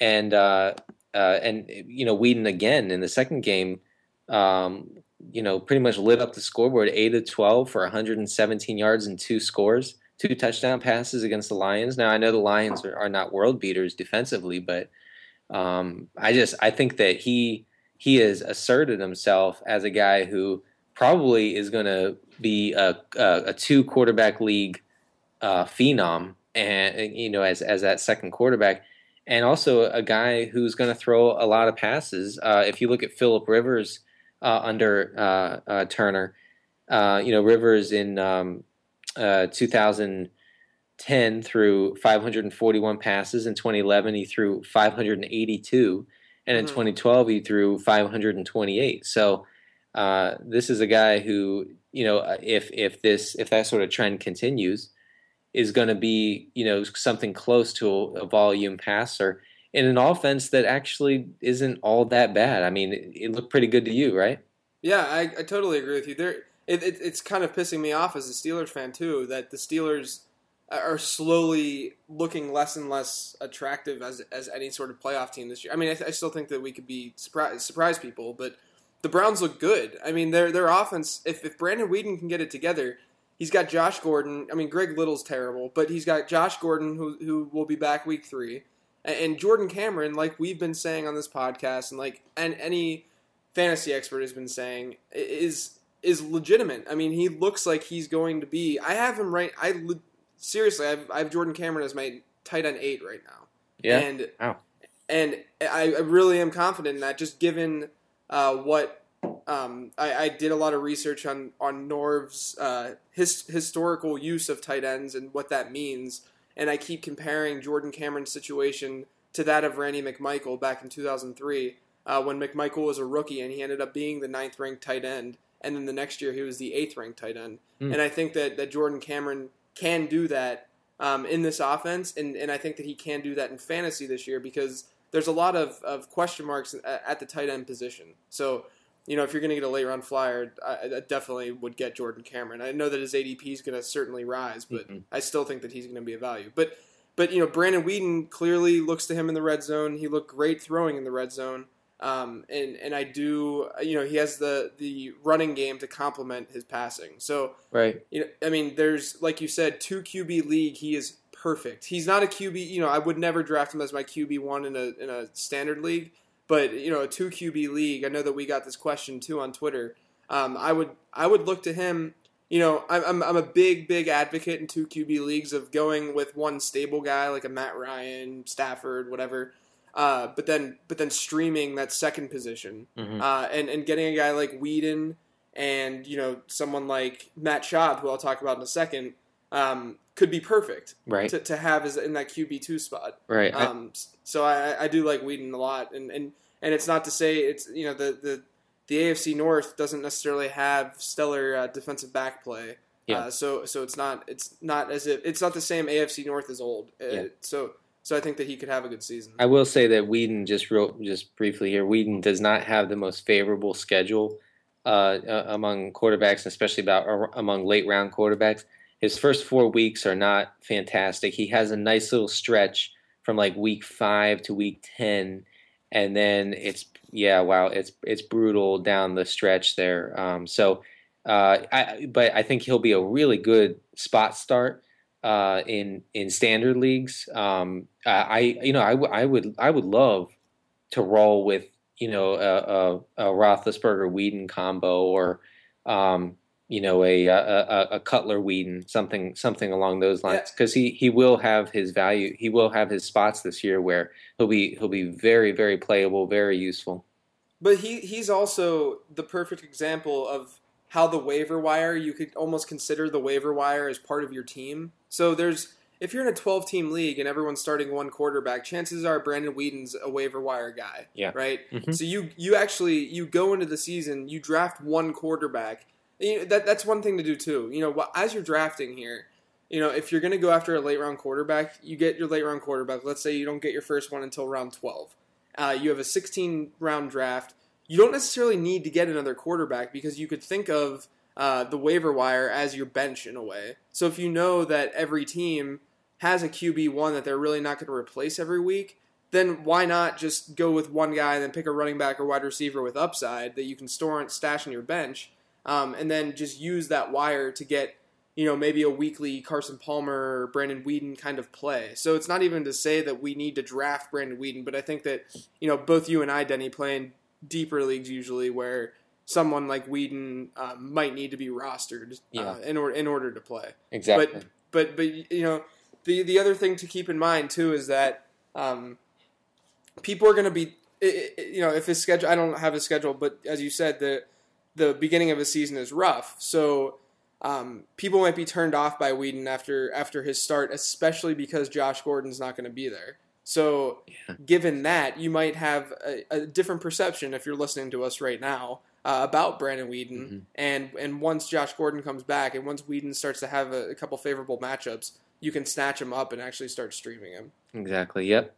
and uh, uh, and you know Weeden again in the second game, um, you know, pretty much lit up the scoreboard, eight of twelve for 117 yards and two scores two touchdown passes against the Lions. Now I know the Lions are, are not world beaters defensively, but um, I just I think that he he has asserted himself as a guy who probably is going to be a, a, a, two quarterback league uh, phenom, and you know as as that second quarterback, and also a guy who's going to throw a lot of passes. Uh, if you look at Philip Rivers uh, under uh, uh, Turner, uh, you know Rivers in um, uh, 2010 threw 541 passes. In 2011, he threw 582, and in mm 2012, he threw 528. So uh, this is a guy who, you know, if if this if that sort of trend continues, is going to be you know something close to a, volume passer in an offense that actually isn't all that bad. I mean, it, it looked pretty good to you, right? Yeah, I, I totally agree with you. There it, it, it's kind of pissing me off as a Steelers fan too that the Steelers are slowly looking less and less attractive as as any sort of playoff team this year. I mean, I, I still think that we could be surprise surprise people, but the Browns look good. I mean, their their offense. If if Brandon Weeden can get it together, he's got Josh Gordon. I mean, Greg Little's terrible, but he's got Josh Gordon who who will be back week three, and, and Jordan Cameron, like we've been saying on this podcast, and like and any fantasy expert has been saying, is is legitimate. I mean, he looks like he's going to be. I have him right. I seriously, I have, I have Jordan Cameron as my tight end eight right now. Yeah. And wow. and I, I really am confident in that. Just given uh, what um, I, I, did a lot of research on on Norv's uh, his, historical use of tight ends and what that means, and I keep comparing Jordan Cameron's situation to that of Randy McMichael back in 2003 uh, when McMichael was a rookie and he ended up being the ninth ranked tight end and then the next year he was the eighth ranked tight end. Mm. And I think that, that Jordan Cameron can do that um, in this offense, and, and I think that he can do that in fantasy this year because there's a lot of, of question marks at, at the tight end position. So, you know, if you're going to get a late round flyer, I, I, definitely would get Jordan Cameron. I know that his ADP is going to certainly rise, but mm-hmm. I still think that he's going to be a value. But, but you know, Brandon Weeden clearly looks to him in the red zone. He looked great throwing in the red zone. Um, and and I do, you know, he has the the running game to complement his passing. So right, you know, I mean, there's like you said, two QB league. He is perfect. He's not a QB. You know, I would never draft him as my QB one in a in a standard league. But you know, a two QB league. I know that we got this question too on Twitter. Um, I would I would look to him. You know, I'm I'm a big big advocate in two QB leagues of going with one stable guy like a Matt Ryan, Stafford, whatever uh, but then but then streaming that second position mm-hmm. uh, and and getting a guy like Weeden and you know someone like Matt Schaub, who I'll talk about in a second, um, could be perfect right to, to have as in that QB two spot right. Um, so I, I do like Weeden a lot, and, and and it's not to say it's you know the the the AFC North doesn't necessarily have stellar uh, defensive back play. Yeah. Uh, so so it's not it's not as if it's not the same AFC North as old. Uh, yeah. so so I think that he could have a good season. I will say that Weeden just real just briefly here. Weeden does not have the most favorable schedule uh, uh, among quarterbacks, especially about among late round quarterbacks. His first four weeks are not fantastic. He has a nice little stretch from like week five to week ten, and then it's yeah, wow, it's it's brutal down the stretch there. Um, so, uh, I but I think he'll be a really good spot start uh, in in standard leagues. Um, I you know I, w- I would I would love to roll with you know a, a, a Roethlisberger Weeden combo or um, you know a, a, a Cutler Weeden something something along those lines because yeah. he he will have his value he will have his spots this year where he'll be he'll be very very playable very useful. But he he's also the perfect example of how the waiver wire you could almost consider the waiver wire as part of your team. So there's if you're in a 12 team league and everyone's starting one quarterback, chances are Brandon Weeden's a waiver wire guy. Yeah. Right. Mhm. So you you actually you go into the season, you draft one quarterback. You know, that that's one thing to do too. You know, as you're drafting here, you know, if you're going to go after a late round quarterback, you get your late round quarterback. Let's say you don't get your first one until round 12. Uh, you have a 16 round draft. You don't necessarily need to get another quarterback because you could think of uh, the waiver wire as your bench in a way. So if you know that every team has a QB one that they're really not going to replace every week, then why not just go with one guy and then pick a running back or wide receiver with upside that you can store and stash in your bench, um, and then just use that wire to get you know maybe a weekly Carson Palmer or Brandon Weeden kind of play. So it's not even to say that we need to draft Brandon Weeden, but I think that you know both you and I, Denny, play in deeper leagues usually where someone like Weeden uh, might need to be rostered Yeah. uh, in order in order to play Exactly. but but but you know the the other thing to keep in mind too is that um, people are going to be i- i- you know if his schedule I don't have his schedule but as you said the the beginning of a season is rough so um, people might be turned off by Weeden after after his start especially because Josh Gordon's not going to be there so Yeah. given that you might have a, a different perception if you're listening to us right now uh, about Brandon Weeden Mhm. and and once Josh Gordon comes back and once Weeden starts to have a, a couple favorable matchups, you can snatch him up and actually start streaming him. exactly. Yep.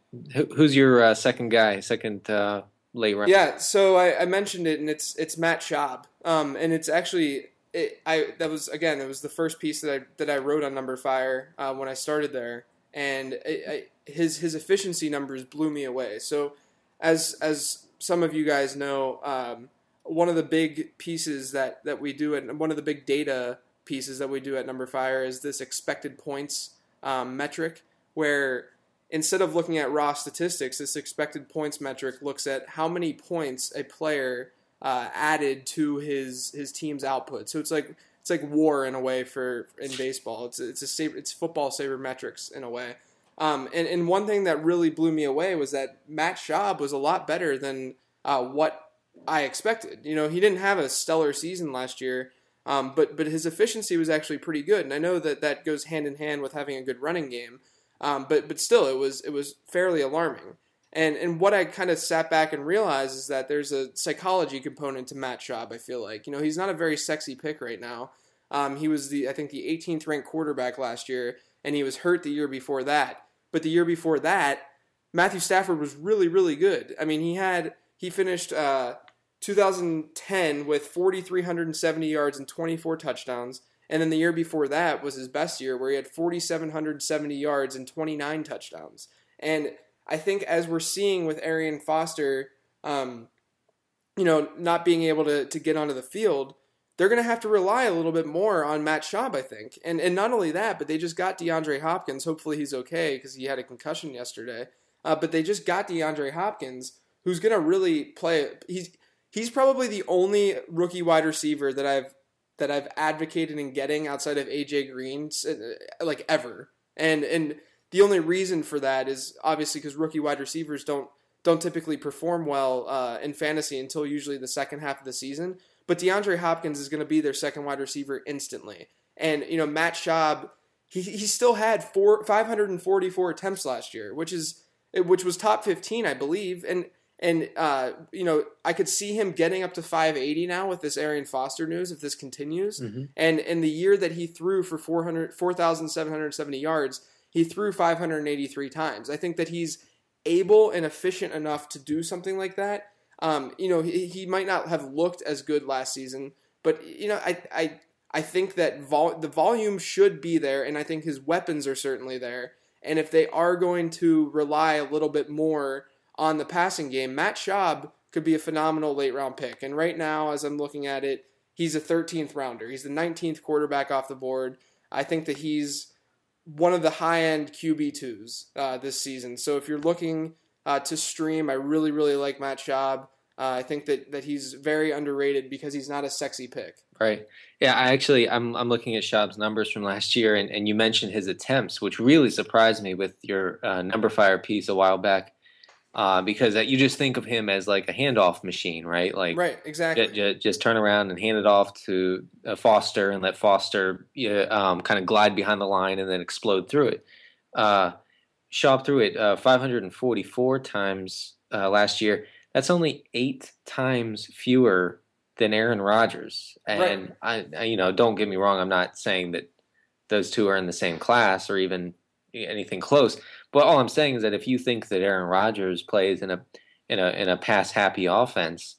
Who's your uh, second guy? Second uh, late round. Yeah, so I, I mentioned it, and it's it's Matt Schaub, um, and it's actually it, I that was again it was the first piece that I that I wrote on numberFire uh, when I started there, and it, I, his his efficiency numbers blew me away. So as as some of you guys know, um, one of the big pieces that that we do and one of the big data pieces that we do at numberFire is this expected points um, metric, where instead of looking at raw statistics, this expected points metric looks at how many points a player uh, added to his his team's output. So it's like it's like war in a way for in baseball. It's it's a saber, it's football sabermetrics in a way. Um, and and one thing that really blew me away was that Matt Schaub was a lot better than uh, what I expected. You know, he didn't have a stellar season last year. Um, but but his efficiency was actually pretty good, and I know that that goes hand in hand with having a good running game. Um, but but still, it was it was fairly alarming. And and what I kind of sat back and realized is that there's a psychology component to Matt Schaub. I feel like you know he's not a very sexy pick right now. Um, he was the I think the 18th ranked quarterback last year, and he was hurt the year before that. But the year before that, Matthew Stafford was really really good. I mean he had he finished uh, 2010 with 4,370 yards and 24 touchdowns. And then the year before that was his best year, where he had 4,770 yards and 29 touchdowns. And I think as we're seeing with Arian Foster, um, you know, not being able to, to get onto the field, they're going to have to rely a little bit more on Matt Schaub, I think. And and not only that, but they just got DeAndre Hopkins. Hopefully he's okay because he had a concussion yesterday. Uh, but they just got DeAndre Hopkins, who's going to really play. He's he's probably the only rookie wide receiver that I've that I've advocated in getting outside of AJ Green, uh, like ever. And and the only reason for that is obviously because rookie wide receivers don't don't typically perform well uh, in fantasy until usually the second half of the season. But DeAndre Hopkins is going to be their second wide receiver instantly. And you know Matt Schaub, he, he still had four 544 attempts last year, which is which was top 15, I believe. And and uh, you know I could see him getting up to 580 now with this Arian Foster news if this continues. Mhm. And in the year that he threw for 400 4,770 yards, he threw 583 times. I think that he's able and efficient enough to do something like that. Um, you know, he, he might not have looked as good last season, but you know, I I I think that vol- the volume should be there, and I think his weapons are certainly there. And if they are going to rely a little bit more on the passing game, Matt Schaub could be a phenomenal late round pick. And right now, as I'm looking at it, he's a 13th rounder. He's the 19th quarterback off the board. I think that he's one of the high end QB2s uh, this season. So if you're looking uh, to stream, I really, really like Matt Schaub. Uh, I think that, that he's very underrated because he's not a sexy pick. Right. Yeah, I actually I'm I'm looking at Schaub's numbers from last year, and, and you mentioned his attempts, which really surprised me with your uh, numberFire piece a while back. Uh, because you just think of him as like a handoff machine, right? Like right, exactly. Just, just turn around and hand it off to uh, Foster and let Foster um, kind of glide behind the line and then explode through it. Uh, Schaub threw it uh, 544 times uh, last year. That's only eight times fewer than Aaron Rodgers. And right. I, I, you know, don't get me wrong. I'm not saying that those two are in the same class or even anything close. But all I'm saying is that if you think that Aaron Rodgers plays in a in a in a pass happy offense,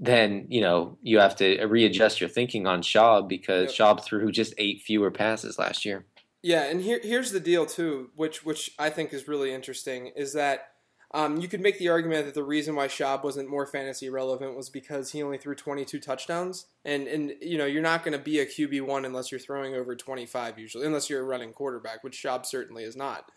then you know you have to readjust your thinking on Schaub because yep. Schaub threw just eight fewer passes last year. Yeah, and here here's the deal too, which which I think is really interesting, is that um, you could make the argument that the reason why Schaub wasn't more fantasy relevant was because he only threw 22 touchdowns, and and you know you're not going to be a QB one unless you're throwing over 25 usually, unless you're a running quarterback, which Schaub certainly is not.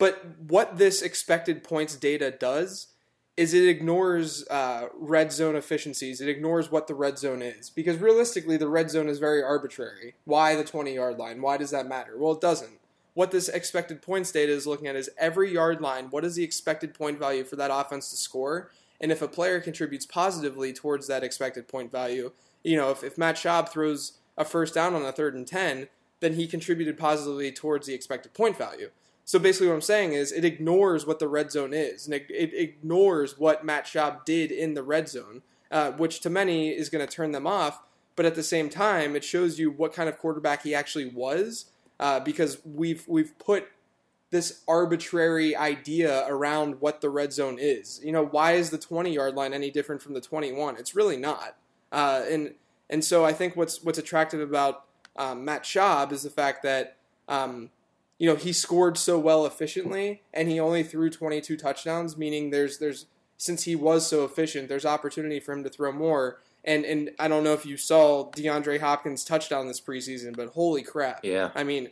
But what this expected points data does is it ignores uh, red zone efficiencies. It ignores what the red zone is because realistically, the red zone is very arbitrary. Why the 20 yard line? Why does that matter? Well, it doesn't what this expected points data is looking at is every yard line, what is the expected point value for that offense to score? And if a player contributes positively towards that expected point value, you know, if, if Matt Schaub throws a first down on a third and 10, then he contributed positively towards the expected point value. So basically, what I'm saying is it ignores what the red zone is, and it, it ignores what Matt Schaub did in the red zone, uh, which to many is going to turn them off. But at the same time, it shows you what kind of quarterback he actually was uh, because we've we've put this arbitrary idea around what the red zone is. You know, why is the 20 yard line any different from the 21? It's really not. Uh, and and so I think what's what's attractive about um, Matt Schaub is the fact that um, you know he scored so well efficiently, and he only threw 22 touchdowns, meaning there's there's since he was so efficient, there's opportunity for him to throw more. And and I don't know if you saw DeAndre Hopkins touchdown this preseason, but holy crap! Yeah, I mean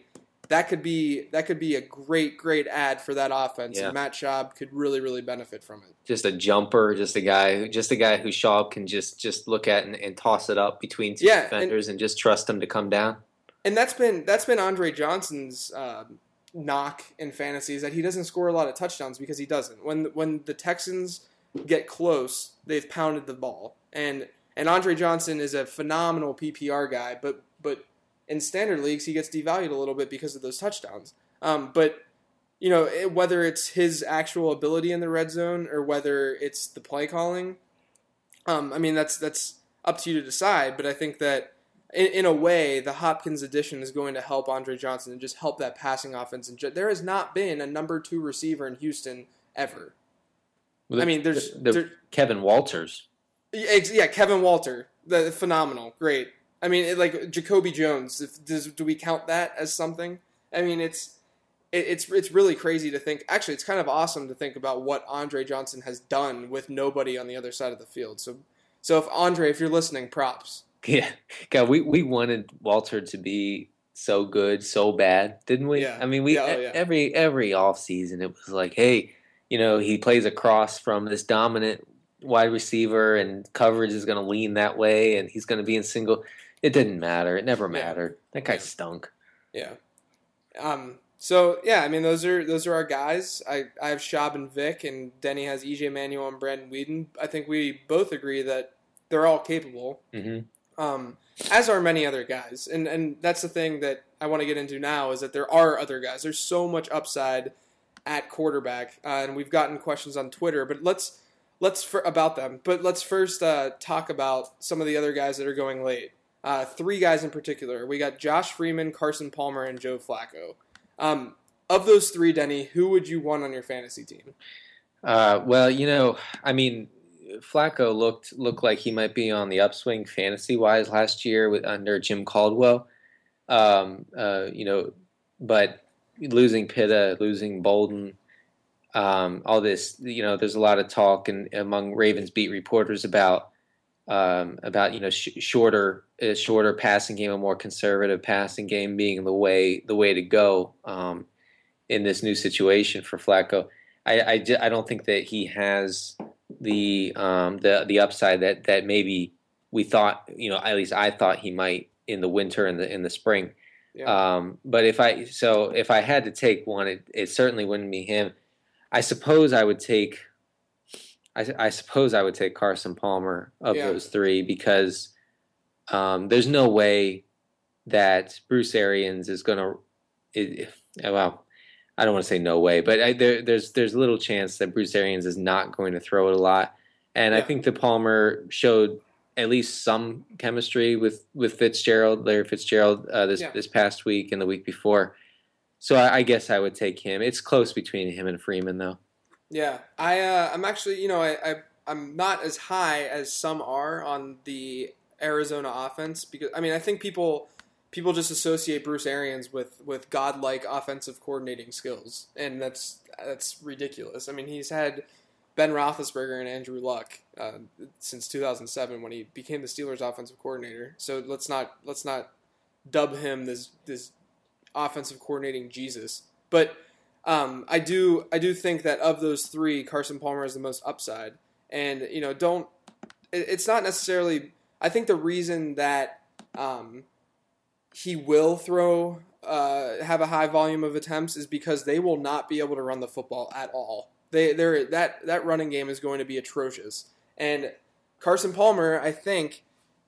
that could be that could be a great great ad for that offense, yeah. and Matt Schaub could really really benefit from it. Just a jumper, just a guy, just a guy who Schaub can just just look at and, and toss it up between two yeah, defenders and, and, just trust him to come down. And that's been that's been Andre Johnson's. Um, knock in fantasy is that he doesn't score a lot of touchdowns because he doesn't. When when the Texans get close, they've pounded the ball. And and Andre Johnson is a phenomenal PPR guy, but but in standard leagues he gets devalued a little bit because of those touchdowns. Um, but you know it, whether it's his actual ability in the red zone or whether it's the play calling, um, I mean that's that's up to you to decide. But I think that in, in, a way the Hopkins addition is going to help Andre Johnson and just help that passing offense. And there has not been a number two receiver in Houston ever. Well, the, I mean, there's the, the there, Kevin Walters. Yeah, Kevin Walter, the phenomenal, great. I mean, it, like Jacoby Jones. If, does, do we count that as something? I mean, it's it, it's it's really crazy to think. Actually, it's kind of awesome to think about what Andre Johnson has done with nobody on the other side of the field. So, so if Andre, if you're listening, props. Yeah, God, we we wanted Walter to be so good, so bad, didn't we? Yeah. I mean, we yeah, oh, yeah. every every off season it was like, hey, you know, he plays across from this dominant wide receiver and coverage is going to lean that way and he's going to be in single. It didn't matter. It never mattered. That guy stunk. Yeah. Um. So yeah, I mean those are those are our guys. I, I have Schaub and Vick, and Denny has EJ Manuel and Brandon Weeden. I think we both agree that they're all capable. Mm-hmm. Um, as are many other guys, and and that's the thing that I want to get into now is that there are other guys. There's so much upside at quarterback, uh, and we've gotten questions on Twitter. But let's let's for, about them. But let's first uh, talk about some of the other guys that are going late. Uh, three guys in particular. We got Josh Freeman, Carson Palmer, and Joe Flacco. Um, of those three, Denny, who would you want on your fantasy team? Uh, well, you know, I mean, Flacco looked looked like he might be on the upswing fantasy wise last year with under Jim Caldwell. Um, uh, you know, but losing Pitta, losing Bolden, um, all this, you know, there's a lot of talk and among Ravens beat reporters about um, about you know sh- shorter a shorter passing game, a more conservative passing game being the way the way to go um, in this new situation for Flacco. I, I, I, don't think that he has the um, the the upside that that maybe we thought you know at least I thought he might in the winter and the in the spring. Yeah. Um, but if I so if I had to take one, it, it certainly wouldn't be him. I suppose I would take I, I suppose I would take Carson Palmer of Yeah. those three because um, there's no way that Bruce Arians is going to. Well, I don't want to say no way, but I, there, there's there's little chance that Bruce Arians is not going to throw it a lot. And I think the Palmer showed at least some chemistry with with Fitzgerald, Larry Fitzgerald, uh, this Yeah. this past week and the week before. So I, I guess I would take him. It's close between him and Freeman, though. Yeah, I uh, I'm actually you know I, I I'm not as high as some are on the Arizona offense because I mean I think people people just associate Bruce Arians with with godlike offensive coordinating skills and that's that's ridiculous. I mean he's had Ben Roethlisberger and Andrew Luck uh, since 2007 when he became the Steelers offensive coordinator. So let's not let's not dub him this this offensive coordinating Jesus, but. Um, I do I do think that of those three, Carson Palmer is the most upside, and you know don't. It, it's not necessarily. I think the reason that um, he will throw uh, have a high volume of attempts is because they will not be able to run the football at all. They they that that running game is going to be atrocious, and Carson Palmer I think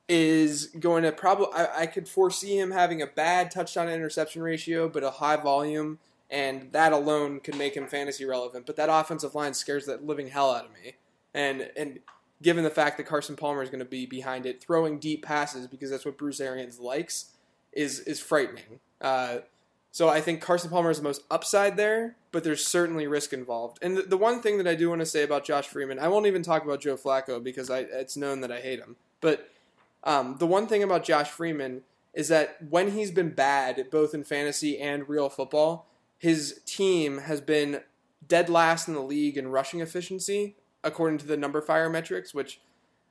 is going to probably I, I could foresee him having a bad touchdown interception ratio, but a high volume and that alone could make him fantasy relevant. But that offensive line scares the living hell out of me. And and given the fact that Carson Palmer is going to be behind it, throwing deep passes because that's what Bruce Arians likes, is is frightening. Uh, so I think Carson Palmer is the most upside there, but there's certainly risk involved. And the, the one thing that I do want to say about Josh Freeman, I won't even talk about Joe Flacco because I, it's known that I hate him. But um, the one thing about Josh Freeman is that when he's been bad, both in fantasy and real football, his team has been dead last in the league in rushing efficiency, according to the numberFire metrics. Which,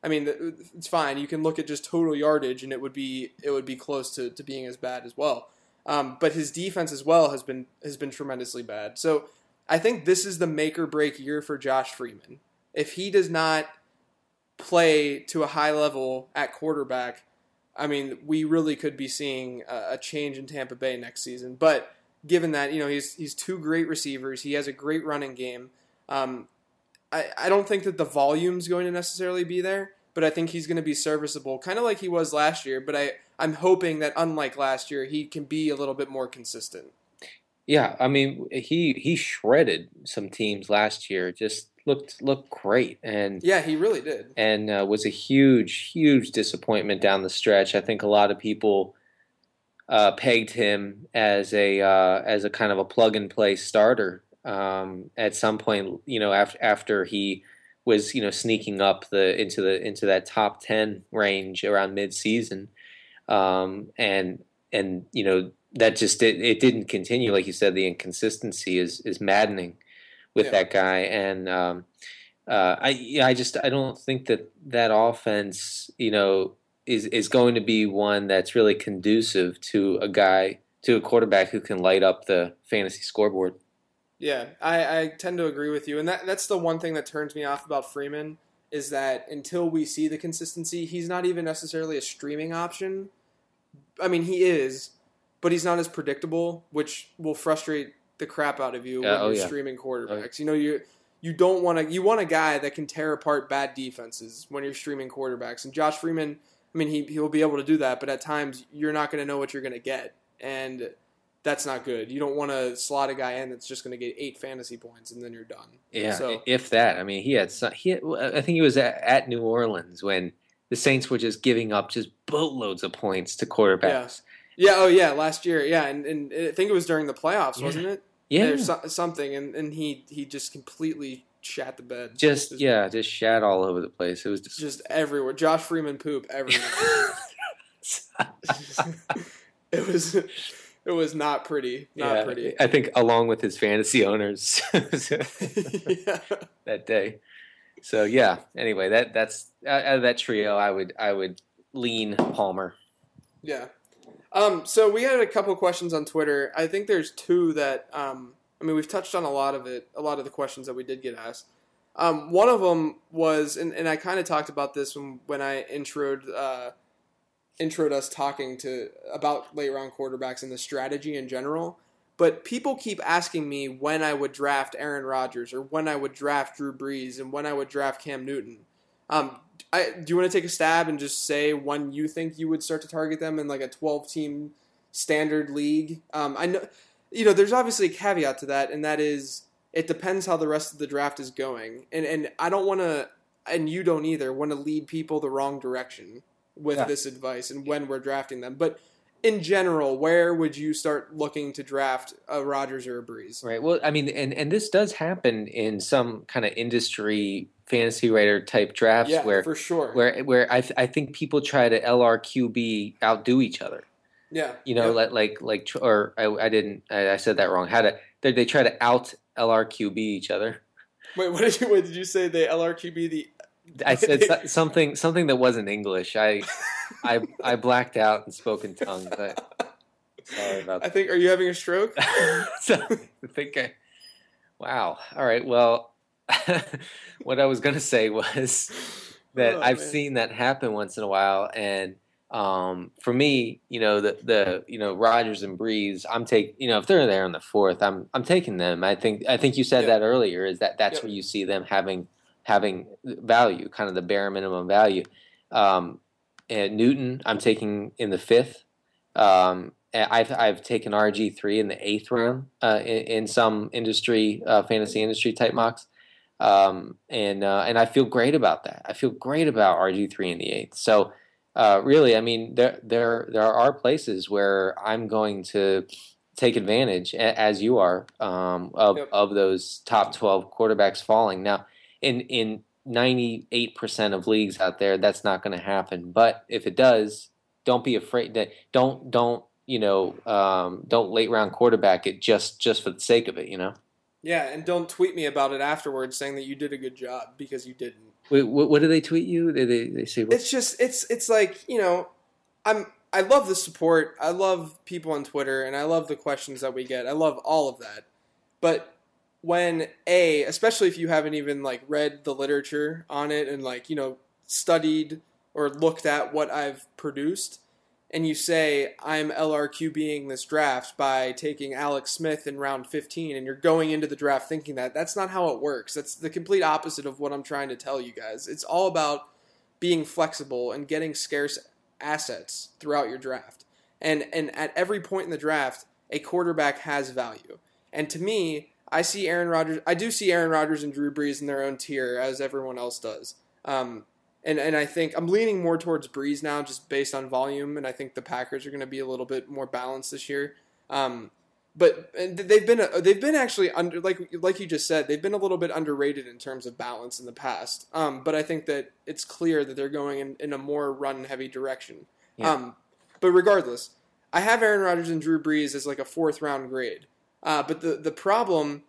I mean, it's fine. You can look at just total yardage, and it would be it would be close to, to being as bad as well. Um, but his defense as well has been has been tremendously bad. So I think this is the make or break year for Josh Freeman. If he does not play to a high level at quarterback, I mean, we really could be seeing a, a change in Tampa Bay next season. But given that you know he's he's two great receivers, he has a great running game. Um, I I don't think that the volume's going to necessarily be there, but I think he's going to be serviceable, kind of like he was last year. But I I'm hoping that unlike last year, he can be a little bit more consistent. Yeah, I mean he he shredded some teams last year. Just looked looked great, and Yeah, he really did. and uh, was a huge huge disappointment down the stretch. I think a lot of people uh, pegged him as a uh, as a kind of a plug and play starter um, at some point. You know, after after he was you know sneaking up the into the into that top ten range around mid season, um, and and you know that just it, it didn't continue. Like you said, the inconsistency is is maddening with Yeah. that guy, and um, uh, I yeah, I just I don't think that that offense you know is is going to be one that's really conducive to a guy to a quarterback who can light up the fantasy scoreboard. Yeah, I, I tend to agree with you, and that that's the one thing that turns me off about Freeman is that until we see the consistency, he's not even necessarily a streaming option. I mean, he is, but he's not as predictable, which will frustrate the crap out of you Yeah, when oh, you're yeah. streaming quarterbacks. Oh, you know, you you don't want to you want a guy that can tear apart bad defenses when you're streaming quarterbacks. And Josh Freeman, I mean, he he'll be able to do that, but at times you're not going to know what you're going to get, and that's not good. You don't want to slot a guy in that's just going to get eight fantasy points and then you're done. Yeah, So- if that. I mean, he had some, he had, I think he was at, at New Orleans when the Saints were just giving up just boatloads of points to quarterbacks. Yeah. Oh yeah, last year. Yeah, and, and I think it was during the playoffs, Yeah. wasn't it? Yeah, Or so, something, and, and he he just completely shat the bed. just yeah, just shat all over the place. It was just, just everywhere. Josh Freeman poop everywhere. it was it was not pretty. Not yeah, pretty. I think along with his fantasy owners yeah. that day. So yeah. Anyway, that that's out of that trio, I would I would lean Palmer. Yeah. Um, so we had a couple questions on Twitter. I think there's two that um, I mean we've touched on a lot of it, a lot of the questions that we did get asked. Um, one of them was, and, and I kind of talked about this when when I introed uh, introed us talking to about late round quarterbacks and the strategy in general. But people keep asking me when I would draft Aaron Rodgers or when I would draft Drew Brees and when I would draft Cam Newton. Um, I, do you want to take a stab and just say when you think you would start to target them in like a 12 team standard league? Um, I know, you know, there's obviously a caveat to that, and that is it depends how the rest of the draft is going. And and I don't want to, and you don't either, want to lead people the wrong direction with Yeah. this advice and when we're drafting them. But in general, where would you start looking to draft a Rodgers or a Brees? Right. Well, I mean, and and this does happen in some kind of industry fantasy writer type drafts Yeah, where for sure. where where I th- I think people try to LRQB outdo each other. yeah, You know, Yep. like like like or I, I didn't I, I said that wrong. How to they, they try to out LRQB each other. Wait, what did you? Wait, did you say the LRQB? The I said so- something something that wasn't English. I I I blacked out and spoke in tongues. I, sorry about That. I think. Are you having a stroke? so I think I. Wow. All right. Well, what I was going to say was that Oh, I've man. seen that happen once in a while, and um, for me, you know, the the you know Rodgers and Brees, I'm take you know if they're there in the fourth, I'm I'm taking them. I think I think you said Yeah. that earlier. Is that that's Yep. where you see them having having value, kind of the bare minimum value. Um, and Newton, I'm taking in the fifth. Um, I've I've taken RG three in the eighth round uh, in, in some industry uh, fantasy industry type mocks, um, and uh, and I feel great about that. I feel great about RG three in the eighth. So uh, really, I mean, there there there are places where I'm going to take advantage, as you are, um, of Yep. of those top twelve quarterbacks falling. Now, in in 98% of leagues out there that's not going to happen but if it does don't be afraid that don't don't you know um, don't late round quarterback it just just for the sake of it you know yeah, and don't tweet me about it afterwards, saying that you did a good job because you didn't. Wait, what, what do they tweet you they they, they say It's just it's it's like you know, I'm I love the support. I love people on Twitter, and I love the questions that we get. I love all of that, but when a especially if you haven't even like read the literature on it and like you know studied or looked at what I've produced and you say I'm LRQ being this draft by taking Alex Smith in round 15 and you're going into the draft thinking that that's not how it works. That's the complete opposite of what I'm trying to tell you guys. It's all about being flexible and getting scarce assets throughout your draft. And and at every point in the draft, a quarterback has value. And to me, I see Aaron Rodgers. I do see Aaron Rodgers and Drew Brees in their own tier, as everyone else does. Um, and and I think I'm leaning more towards Brees now, just based on volume. And I think the Packers are going to be a little bit more balanced this year. Um, but they've been they've been actually under like like you just said they've been a little bit underrated in terms of balance in the past. Um, but I think that it's clear that they're going in, in a more run heavy direction. Yeah. Um, but regardless, I have Aaron Rodgers and Drew Brees as like a fourth round grade. Uh, but the the problem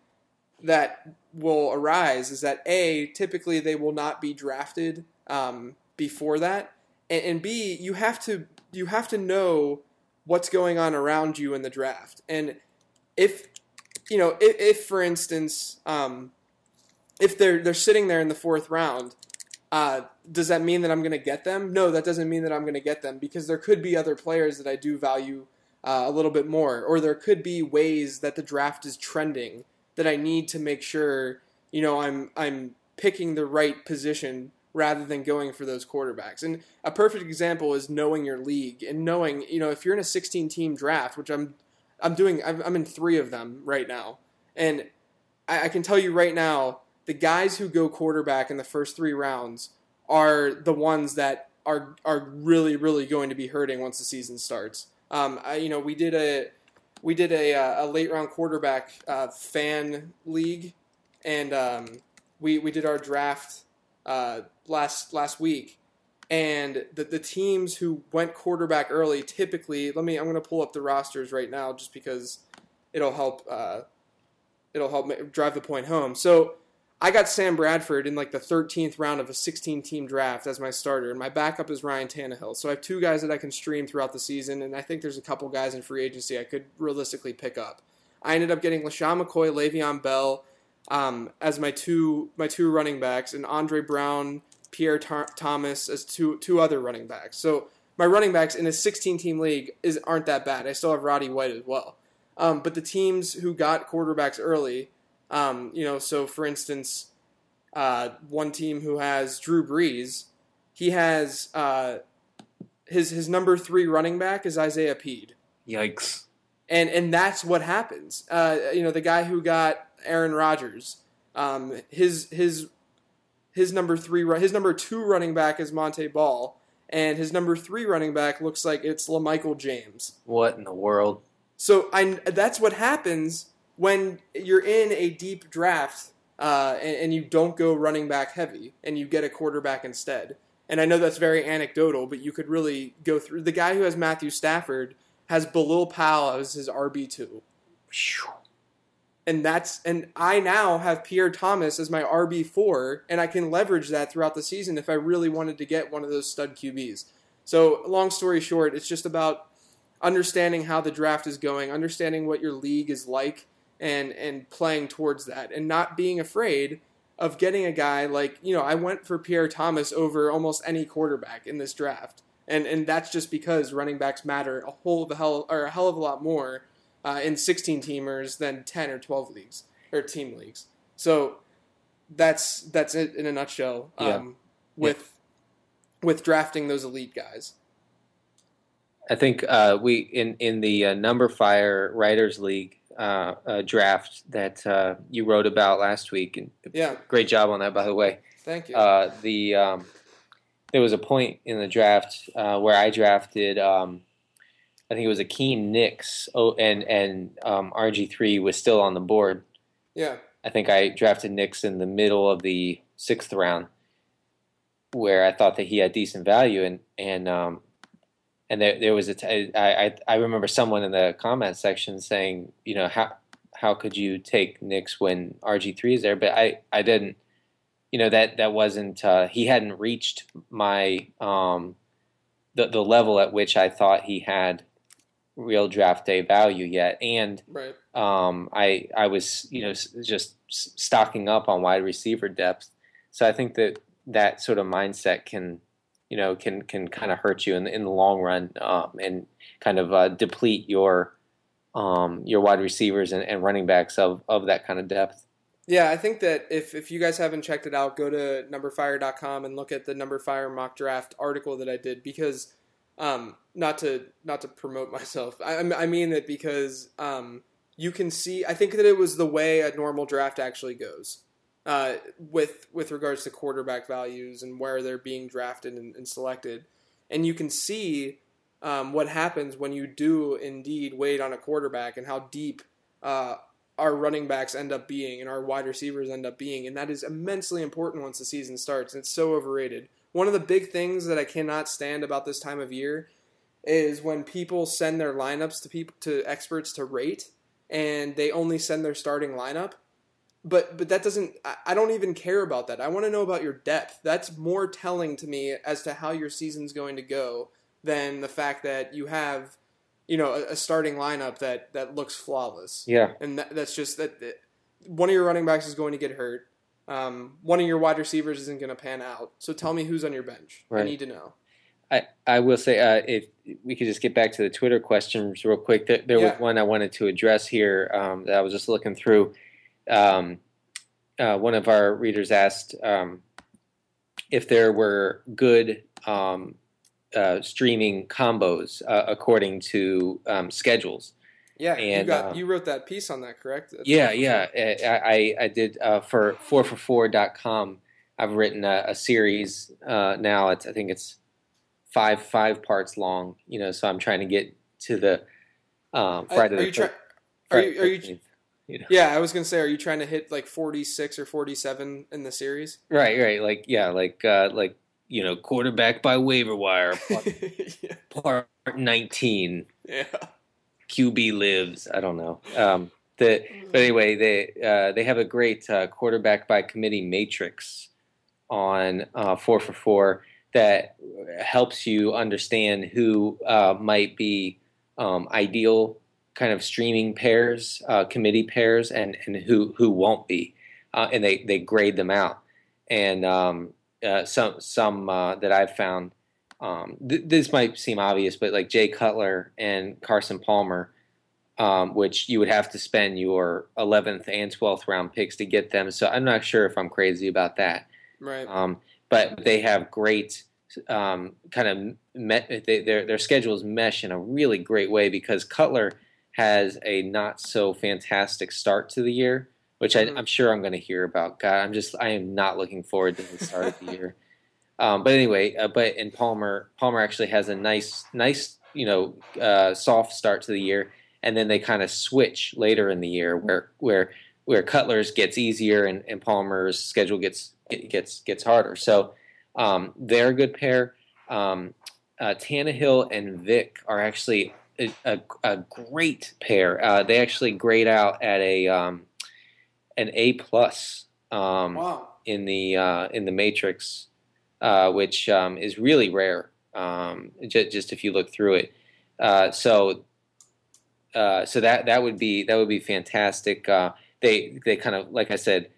that will arise is that a typically they will not be drafted um, before that, and, and b you have to you have to know what's going on around you in the draft, and if you know if, if for instance um, if they're they're sitting there in the fourth round. Uh, does that mean that I'm going to get them? No, that doesn't mean that I'm going to get them because there could be other players that I do value uh, a little bit more, or there could be ways that the draft is trending that I need to make sure you know I'm I'm picking the right position rather than going for those quarterbacks. And a perfect example is knowing your league and knowing you know if you're in a 16 team draft, which I'm I'm doing I'm, I'm in three of them right now, and I, I can tell you right now the guys who go quarterback in the first three rounds are the ones that are are really really going to be hurting once the season starts. Um, I, you know, we did a we did a, uh, a late round quarterback uh, fan league, and um, we we did our draft uh, last last week, and the the teams who went quarterback early typically. Let me. I'm going to pull up the rosters right now just because it'll help. Uh, it'll help drive the point home. So. I got Sam Bradford in like the 13th round of a 16 team draft as my starter, and my backup is Ryan Tannehill. So I have two guys that I can stream throughout the season, and I think there's a couple guys in free agency I could realistically pick up. I ended up getting LeSean McCoy, Le'Veon Bell um, as my two my two running backs, and Andre Brown, Pierre Tar- Thomas as two two other running backs. So my running backs in a 16 team league is aren't that bad. I still have Roddy White as well. Um, but the teams who got quarterbacks early, um, you know, so for instance, uh, one team who has Drew Brees, he has uh, his his number three running back is Isaiah Pead, Yikes. and and that's what happens. Uh, you know, the guy who got Aaron Rodgers, um, his his his number three his number two running back is Montee Ball, and his number three running back looks like it's LaMichael James. What in the world? So I that's what happens when you're in a deep draft uh, and, and you don't go running back heavy and you get a quarterback instead. And I know that's very anecdotal, but you could really go through. The guy who has Matthew Stafford has Bilal Powell as his RB two, and that's and I now have Pierre Thomas as my RB four, and I can leverage that throughout the season if I really wanted to get one of those stud QBs. So long story short, it's just about understanding how the draft is going, understanding what your league is like, and and playing towards that, and not being afraid of getting a guy like you know I went for Pierre Thomas over almost any quarterback in this draft, and and that's just because running backs matter a whole of a hell or a hell of a lot more uh, in 16 teamers than 10 or 12 leagues or team leagues. So that's that's it in a nutshell. Um, Yeah. With with drafting those elite guys. I think uh, we in in the uh, numberFire Writers League uh, uh, draft that uh, you wrote about last week, and Yeah. great job on that, by the way. Thank you. Uh, the um, there was a point in the draft uh, where I drafted. Um, I think it was Akeem Nicks, oh, and and um, RG three was still on the board. yeah. I think I drafted Nicks in the middle of the sixth round, where I thought that he had decent value, and and um, and there, there was a t- I, I I remember someone in the comment section saying, you know, how how could you take Nicks when RG three is there? But I I didn't, you know, that that wasn't uh, he hadn't reached my um, the the level at which I thought he had real draft day value yet, and Right. um, I I was you know just stocking up on wide receiver depth. So I think that that sort of mindset can you know can can kind of hurt you in the, in the long run um, and kind of uh, deplete your um, your wide receivers and, and running backs of, of that kind of depth. Yeah, I think that if, if you guys haven't checked it out, go to numberfire.com and look at the numberFire mock draft article that I did because um, not to not to promote myself. I, I mean it because um, you can see. I think that it was the way a normal draft actually goes uh, with with regards to quarterback values and where they're being drafted and, and selected, and you can see um, what happens when you do indeed wait on a quarterback and how deep. Uh, our running backs end up being and our wide receivers end up being, and that is immensely important once the season starts. And it's so overrated. One of the big things that I cannot stand about this time of year is when people send their lineups to people to experts to rate, and they only send their starting lineup. But but that doesn't. I- I don't even care about that. I want to know about your depth. That's more telling to me as to how your season's going to go than the fact that you have, you know, a, a starting lineup that that looks flawless Yeah, and that, that's just that, that one of your running backs is going to get hurt. Um, one of your wide receivers isn't going to pan out. So tell me who's on your bench. I need to know. I, I will say uh, if we could just get back to the Twitter questions real quick. There, there Yeah. was one I wanted to address here um, that I was just looking through. Um, uh, one of our readers asked um, if there were good um, uh, streaming combos uh, according to um, schedules. Yeah, you And, got uh, you wrote that piece on that, correct? That's Yeah, yeah. I, I, I did uh, for 4for4.com. I've written a, a series uh, now. It's I think it's five five parts long. You know, so I'm trying to get to the um, Friday are the you try- Are you, are you? 13th, you know. Yeah, I was gonna say, are you trying to hit like forty six or forty seven in the series? Right, right. Like yeah, like uh, like you know, quarterback by waiver wire, part, yeah. part 19. yeah. QB lives. I don't know. Um, the but anyway, they uh, they have a great uh, quarterback by committee matrix on uh, four for four that helps you understand who uh, might be um, ideal kind of streaming pairs, uh, committee pairs, and and who who won't be, uh, and they they grade them out. And um, uh, some some uh, that I've found um, th- this might seem obvious, but like Jay Cutler and Carson Palmer um, which you would have to spend your 11th and 12th round picks to get them. So I'm not sure if I'm crazy about that. Right. Um, but they have great um, kind of met, they, their their schedules mesh in a really great way because Cutler has a not so fantastic start to the year, which I, Mhm. I'm sure I'm going to hear about. God, I'm just I am not looking forward to the start of the year. Um, but anyway, uh, but in Palmer, Palmer actually has a nice, nice, you know, uh, soft start to the year, and then they kind of switch later in the year, where where where Cutler's gets easier and, and Palmer's schedule gets gets gets harder. So um, they're a good pair. Um, uh, Tannehill and Vick are actually a, a, a great pair. Uh, they actually grade out at a um, an A plus. Um, wow. in the uh, in the matrix, uh, which um, is really rare. Um, j- just if you look through it, uh, so uh, so that that would be that would be fantastic. Uh, they they kind of like I said,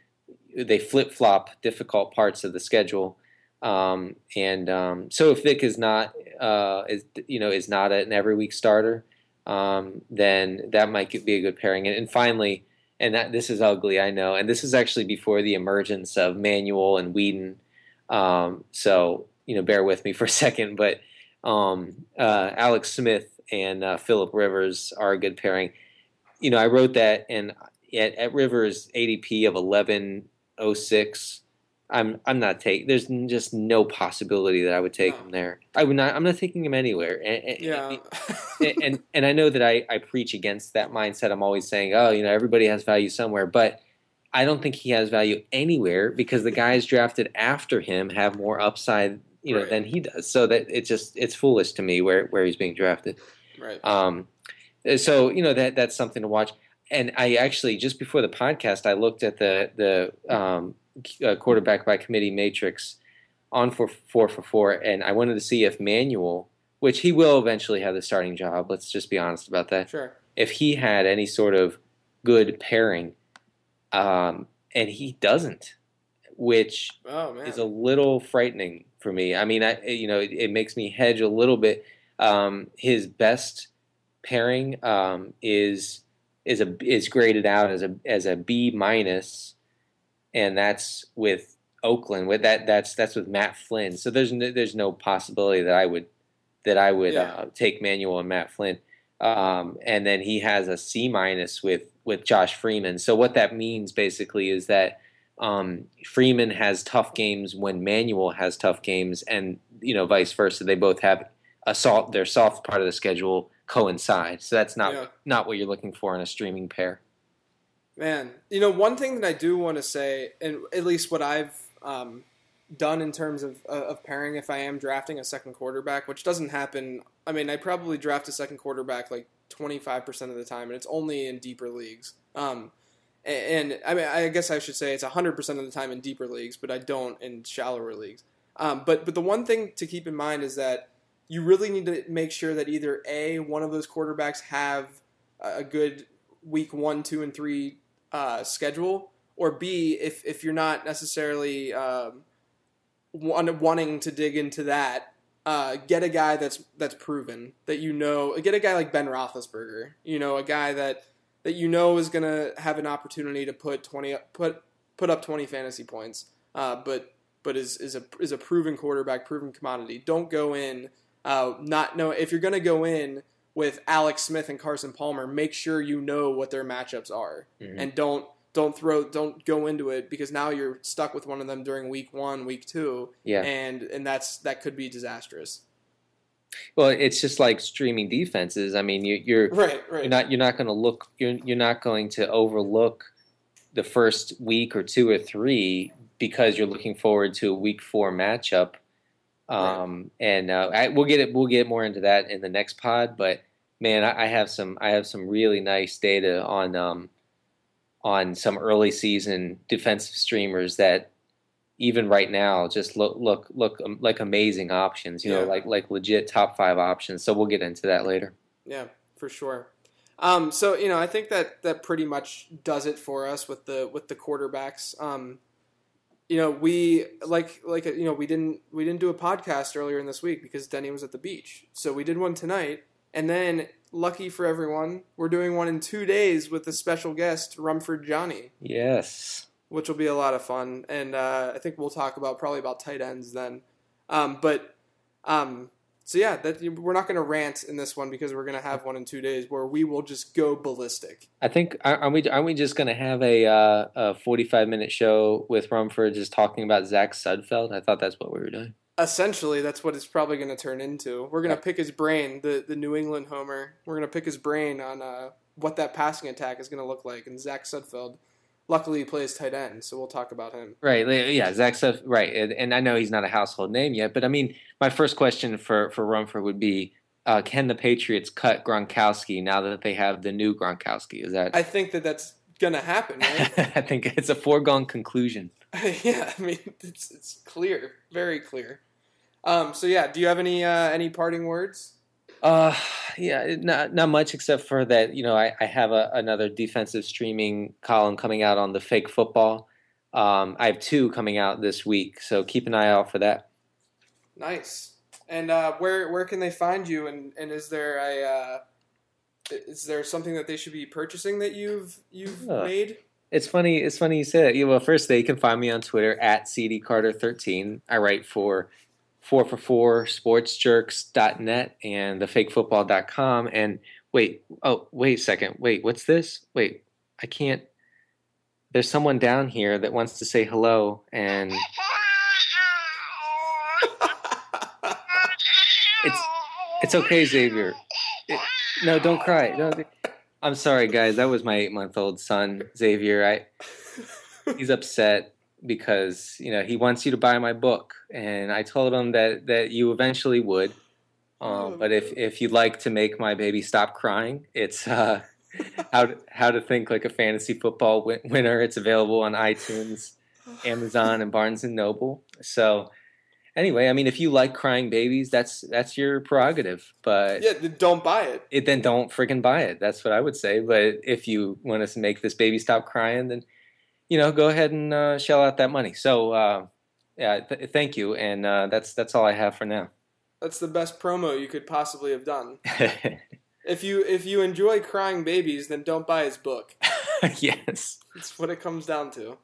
they flip flop difficult parts of the schedule. Um, and um, so if Vick is not uh, is you know is not an every week starter, um, then that might be a good pairing. And, and finally, and that this is ugly, I know. And this is actually before the emergence of Manuel and Weeden. Um, so you know, bear with me for a second. But um, uh, Alex Smith and uh, Philip Rivers are a good pairing. You know, I wrote that, and at, at Rivers ADP of eleven oh six. I'm I'm not taking. There's just no possibility that I would take No. him there. I would not. I'm not taking him anywhere. And, and- Yeah. and, and and I know that I, I preach against that mindset. I'm always saying, oh, you know, everybody has value somewhere, but I don't think he has value anywhere because the guys drafted after him have more upside, you know, Right. than he does. So that it's just it's foolish to me where where he's being drafted. right. Um, so you know that that's something to watch. And I actually just before the podcast, I looked at the the um, uh, quarterback by committee matrix on for four for four, and I wanted to see if Manuel, which he will eventually have the starting job. Let's just be honest about that. Sure. If he had any sort of good pairing, um, and he doesn't, which Oh man. is a little frightening for me. I mean, I you know it, it makes me hedge a little bit. Um, his best pairing um, is is a is graded out as a as a B minus, and that's with Oakland. With that that's that's with Matt Flynn. So there's no, there's no possibility that I would that I would Yeah. uh, take Manuel and Matt Flynn. Um, and then he has a C minus with with Josh Freeman. So what that means basically is that um, Freeman has tough games when Manuel has tough games, and you know vice versa. They both have a soft their soft part of the schedule coincide. So that's not Yeah. not what you're looking for in a streaming pair. Man, you know, one thing that I do want to say, and at least what I've um, done in terms of, uh, of pairing, if I am drafting a second quarterback, which doesn't happen. I mean, I probably draft a second quarterback like 25% of the time, and it's only in deeper leagues. Um, and, and I mean, I guess I should say it's 100% of the time in deeper leagues, but I don't in shallower leagues. Um, but but the one thing to keep in mind is that you really need to make sure that either a one of those quarterbacks have a good week one, two, and three uh, schedule, or B, if if you're not necessarily um, want, wanting to dig into that, uh, get a guy that's that's proven that you know. Get a guy like Ben Roethlisberger. You know, a guy that that you know is going to have an opportunity to put twenty put put up twenty fantasy points, uh, but but is is a is a proven quarterback, proven commodity. Don't go in. Uh, not know if you're to go in with Alex Smith and Carson Palmer, make sure you know what their matchups are, Mhm. and don't don't throw don't go into it because now you're stuck with one of them during week one, week two, Yeah. and and that's that could be disastrous. Well, it's just like streaming defenses. I mean, you, you're Right, right. you're not you're not going to look you're you're not going to overlook the first week or two or three because you're looking forward to a week four matchup. Um, and uh, I, we'll get it. We'll get more into that in the next pod. But man, I, I have some I have some really nice data on um, on some early season defensive streamers that even right now just look look look um, like amazing options. You know, like like legit top five options. So we'll get into that later. Yeah, for sure. Um, so you know, I think that that pretty much does it for us with the with the quarterbacks. Um, you know, we like like you know we didn't we didn't do a podcast earlier in this week because Denny was at the beach. So we did one tonight, and then lucky for everyone, we're doing one in two days with a special guest, Rumford Johnny, Yes. which will be a lot of fun. And uh, I think we'll talk about probably about tight ends then. Um, but um, so yeah, that we're not going to rant in this one because we're going to have one in two days where we will just go ballistic. I think are, we are we just going to have a uh, a forty five minute show with Rumford just talking about Zach Sudfeld? I thought that's what we were doing. Essentially, that's what it's probably going to turn into. We're going to pick his brain, the the New England homer. We're going to pick his brain on uh, what that passing attack is going to look like. And Zach Sudfeld, luckily, he plays tight end, so we'll talk about him. Right. Yeah. Zach Sud. Right. And, and I know he's not a household name yet, but I mean, my first question for for Rumford would be. Uh, can the Patriots cut Gronkowski now that they have the new Gronkowski? Is that? I think that that's going to happen, right? I think it's a foregone conclusion. yeah, I mean it's it's clear, very clear. Um, so yeah, do you have any uh, any parting words? Uh, yeah, not not much except for that. You know, I, I have a, another defensive streaming column coming out on the fake football. Um, I have two coming out this week, so keep an eye out for that. Nice. And uh, where where can they find you? And, and is there a uh, is there something that they should be purchasing that you've you've Uh, made? It's funny. It's funny you say that. Yeah, well, first they can find me on Twitter at cdcarter13. I write for four for four sportsjerks.net and thefakefootball.com. And wait, oh wait a second. Wait, what's this? Wait, I can't. There's someone down here that wants to say hello, and it's it's okay, Xavier. It- no, don't cry. No, I'm sorry, guys. That was my eight month old son, Xavier. I he's upset because you know he wants you to buy my book, and I told him that that you eventually would. Um, but if if you'd like to make my baby stop crying, it's uh, how to, how to think like a fantasy football win- winner. It's available on iTunes, Amazon, and Barnes and Noble. So anyway, I mean, if you like crying babies, that's that's your prerogative. But yeah, then don't buy it. it, then don't freaking buy it. That's what I would say. But if you want us to make this baby stop crying, then you know, go ahead and uh, shell out that money. So uh, yeah, th- thank you, and uh, that's that's all I have for now. That's the best promo you could possibly have done. If you if you enjoy crying babies, then don't buy his book. yes. That's what it comes down to.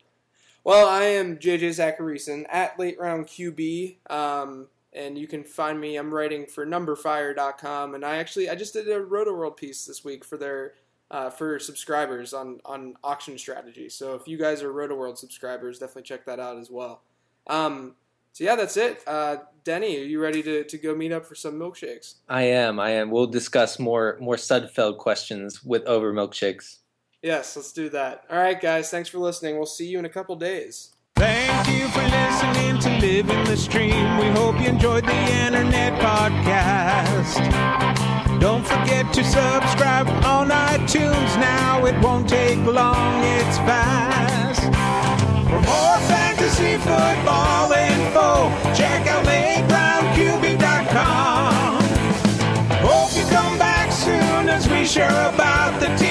Well, I am JJ Zachariason at Late Round QB, um, and you can find me. I'm writing for NumberFire.com, and I actually I just did a Rotoworld piece this week for their uh, for subscribers on on auction strategy. So if you guys are Rotoworld subscribers, definitely check that out as well. Um, so yeah, that's it. Uh, Denny, are you ready to, to go meet up for some milkshakes? I am. I am. We'll discuss more more Sudfeld questions with over milkshakes. Yes, let's do that. All right, guys, thanks for listening. We'll see you in a couple days. Thank you for listening to Living the Stream. We hope you enjoyed the internet podcast. Don't forget to subscribe on iTunes now. It won't take long, it's fast. For more fantasy football info, check out LateRoundQB.com. Hope you come back soon as we share about the team.